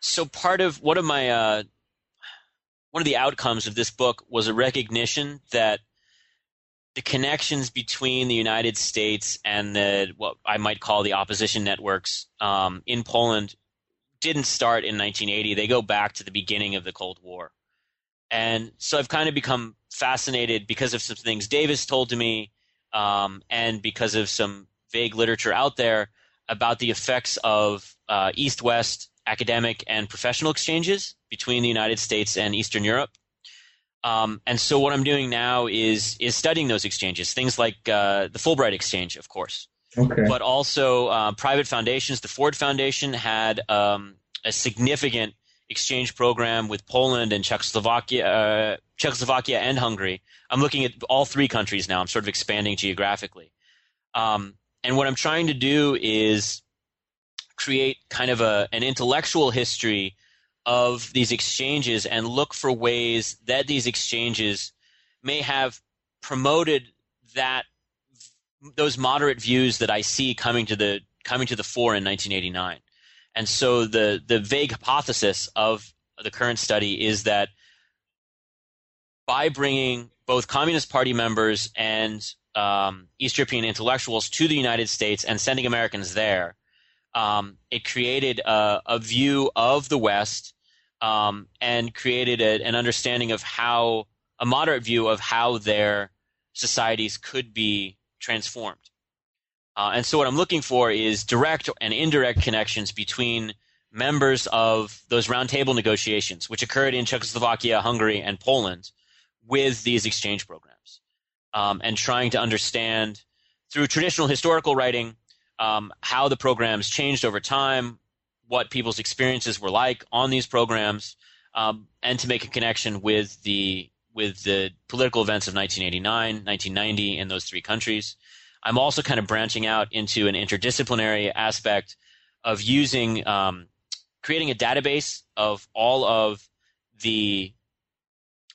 so part of one of my uh, one of the outcomes of this book was a recognition that the connections between the United States and the what I might call the opposition networks um, in Poland didn't start in 1980. They go back to the beginning of the Cold War. And so I've kind of become fascinated because of some things Davis told to me, um, and because of some vague literature out there about the effects of uh, East-West academic and professional exchanges between the United States and Eastern Europe. Um, and so what I'm doing now is is studying those exchanges, things like uh, the Fulbright Exchange, of course, okay. but also uh, private foundations. The Ford Foundation had um, a significant exchange program with Poland and Czechoslovakia, uh, Czechoslovakia and Hungary. I'm looking at all three countries now. I'm sort of expanding geographically. Um, and what I'm trying to do is create kind of a, an intellectual history of these exchanges and look for ways that these exchanges may have promoted that those moderate views that I see coming to the coming to the fore in 1989. And so the the vague hypothesis of the current study is that by bringing both Communist Party members and um, East European intellectuals to the United States and sending Americans there, um, it created a, a, view of the West um, and created a, an understanding of how a moderate view of how their societies could be transformed. Uh, and so what I'm looking for is direct and indirect connections between members of those roundtable negotiations, which occurred in Czechoslovakia, Hungary, and Poland, with these exchange programs, um, and trying to understand through traditional historical writing um, how the programs changed over time, what people's experiences were like on these programs, um, and to make a connection with the with the political events of 1989, 1990 in those three countries. I'm also kind of branching out into an interdisciplinary aspect of using um, creating a database of all of the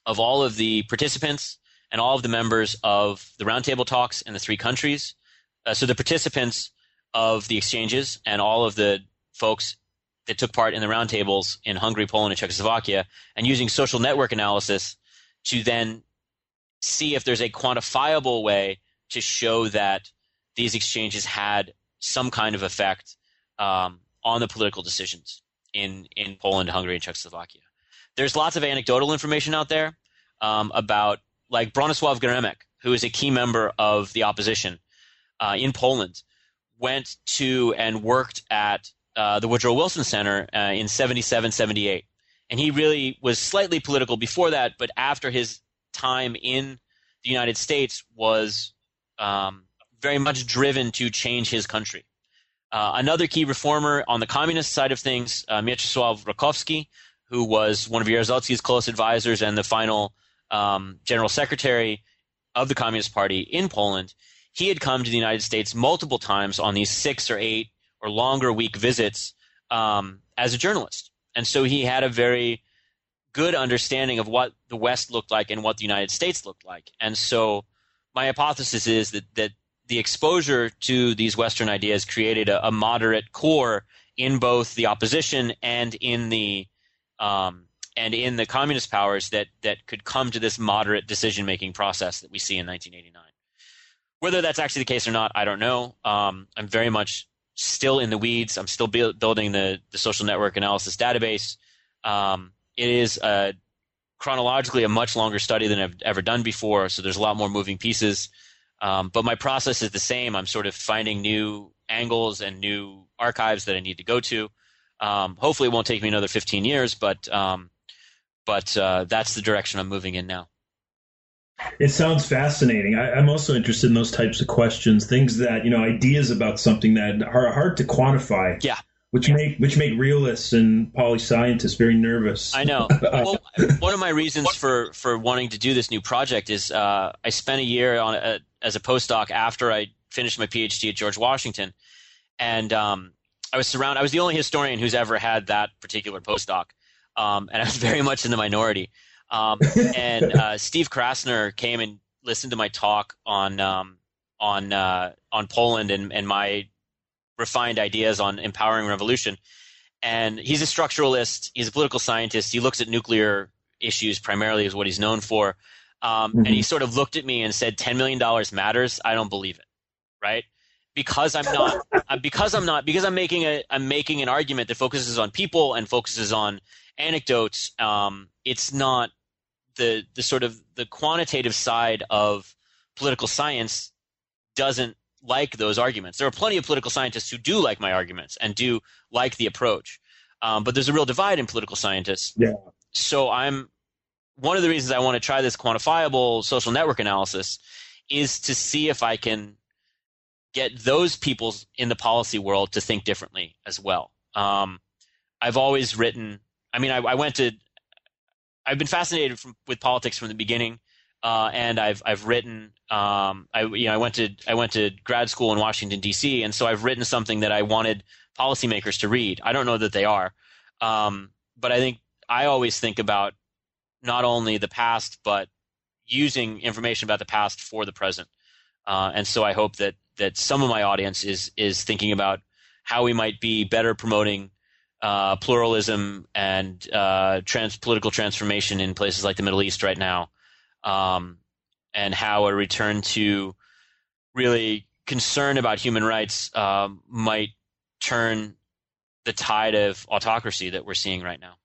of all of the participants and all of the members of the roundtable talks in the three countries. Uh, so the participants of the exchanges and all of the folks that took part in the roundtables in Hungary, Poland, and Czechoslovakia, and using social network analysis to then see if there's a quantifiable way to show that these exchanges had some kind of effect um, on the political decisions in, in Poland, Hungary, and Czechoslovakia. There's lots of anecdotal information out there um, about, like Bronisław Geremek, who is a key member of the opposition uh, in Poland, went to and worked at uh, the Woodrow Wilson Center uh, in 77, 78. And he really was slightly political before that, but after his time in the United States was um, very much driven to change his country. Uh, another key reformer on the communist side of things, uh, Mieczysław Rakowski, who was one of Jaruzelski's close advisors and the final um, general secretary of the Communist Party in Poland, he had come to the United States multiple times on these six or eight or longer week visits um, as a journalist. And so he had a very good understanding of what the West looked like and what the United States looked like. And so my hypothesis is that, that the exposure to these Western ideas created a, a moderate core in both the opposition and in the um, and in the communist powers that that could come to this moderate decision making process that we see in 1989. Whether that's actually the case or not, I don't know. Um, I'm very much still in the weeds. I'm still bu- building the the social network analysis database. Um, it is a, chronologically a much longer study than I've ever done before, so there's a lot more moving pieces. Um, but my process is the same. I'm sort of finding new angles and new archives that I need to go to. Um, hopefully, it won't take me another 15 years, but um, but uh, that's the direction I'm moving in now. It sounds fascinating. I, am also interested in those types of questions, things that you know, ideas about something that are hard to quantify. Yeah. Which make which make realists and poli scientists very nervous. I know. well, one of my reasons for for wanting to do this new project is uh, I spent a year on a, as a postdoc after I finished my PhD at George Washington, and um, I was surrounded. I was the only historian who's ever had that particular postdoc, um, and I was very much in the minority. Um, and uh, Steve Krasner came and listened to my talk on um, on uh, on Poland and, and my refined ideas on empowering revolution. And he's a structuralist. He's a political scientist. He looks at nuclear issues primarily, is what he's known for. Um, mm-hmm. And he sort of looked at me and said, "10 million dollars matters." I don't believe it, right? Because I'm not, because I'm not, because I'm making a, I'm making an argument that focuses on people and focuses on anecdotes. Um, it's not the the sort of the quantitative side of political science doesn't like those arguments. There are plenty of political scientists who do like my arguments and do like the approach, um, but there's a real divide in political scientists. Yeah. So I'm one of the reasons I want to try this quantifiable social network analysis is to see if I can get those people in the policy world to think differently as well. Um, I've always written. I mean, I, I went to I've been fascinated from, with politics from the beginning, uh, and I've I've written. Um, I you know I went to I went to grad school in Washington D.C. and so I've written something that I wanted policymakers to read. I don't know that they are, um, but I think I always think about not only the past but using information about the past for the present. Uh, and so I hope that that some of my audience is is thinking about how we might be better promoting uh, pluralism and uh, trans- political transformation in places like the Middle East right now, um, and how a return to really concern about human rights um, might turn the tide of autocracy that we're seeing right now.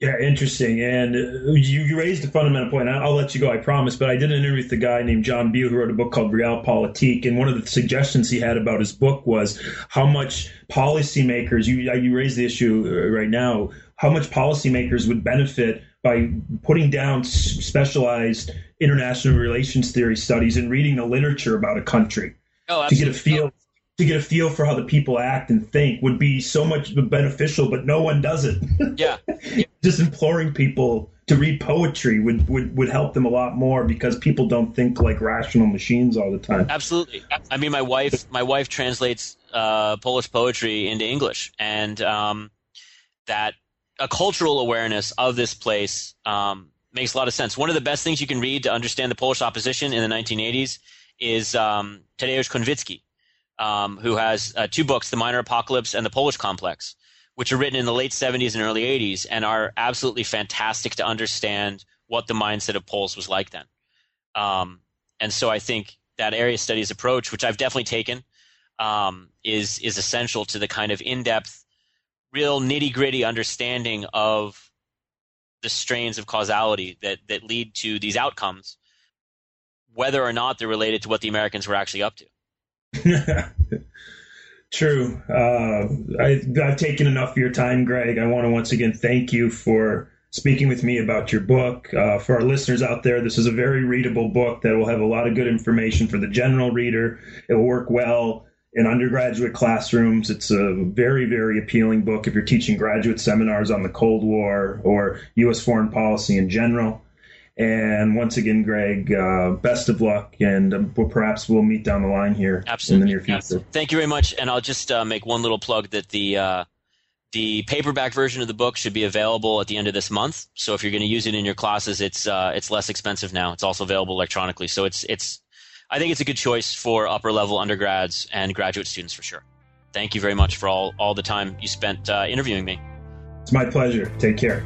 Yeah, interesting. And uh, you, you raised a fundamental point. I'll let you go, I promise. But I did an interview with a guy named John Bew who wrote a book called Realpolitik. And one of the suggestions he had about his book was how much policymakers, you, you raised the issue uh, right now, how much policymakers would benefit by putting down specialized international relations theory studies and reading the literature about a country oh, to get a feel to get a feel for how the people act and think would be so much beneficial, but no one does it. Yeah. Just imploring people to read poetry would, would, would help them a lot more because people don't think like rational machines all the time. Absolutely. I mean, my wife, my wife translates uh, Polish poetry into English, and um, that a cultural awareness of this place um, makes a lot of sense. One of the best things you can read to understand the Polish opposition in the 1980s is um, Tadeusz Konwicki, um, who has uh, two books, The Minor Apocalypse and The Polish Complex, which are written in the late 70s and early 80s and are absolutely fantastic to understand what the mindset of Poles was like then. Um, and so I think that area studies approach, which I've definitely taken, um, is is essential to the kind of in depth, real nitty gritty understanding of the strains of causality that that lead to these outcomes, whether or not they're related to what the Americans were actually up to. True. Uh, I, I've taken enough of your time, Greg. I want to once again thank you for speaking with me about your book. Uh, for our listeners out there, this is a very readable book that will have a lot of good information for the general reader. It will work well in undergraduate classrooms. It's a very, very appealing book if you're teaching graduate seminars on the Cold War or U.S. foreign policy in general. And once again, Greg, uh, best of luck, and um, we'll, perhaps we'll meet down the line here Absolutely. in the near future. Absolutely. Thank you very much, and I'll just uh, make one little plug that the uh, the paperback version of the book should be available at the end of this month. So if you're going to use it in your classes, it's uh, it's less expensive now. It's also available electronically. So it's it's I think it's a good choice for upper level undergrads and graduate students for sure. Thank you very much for all all the time you spent uh, interviewing me. It's my pleasure. Take care.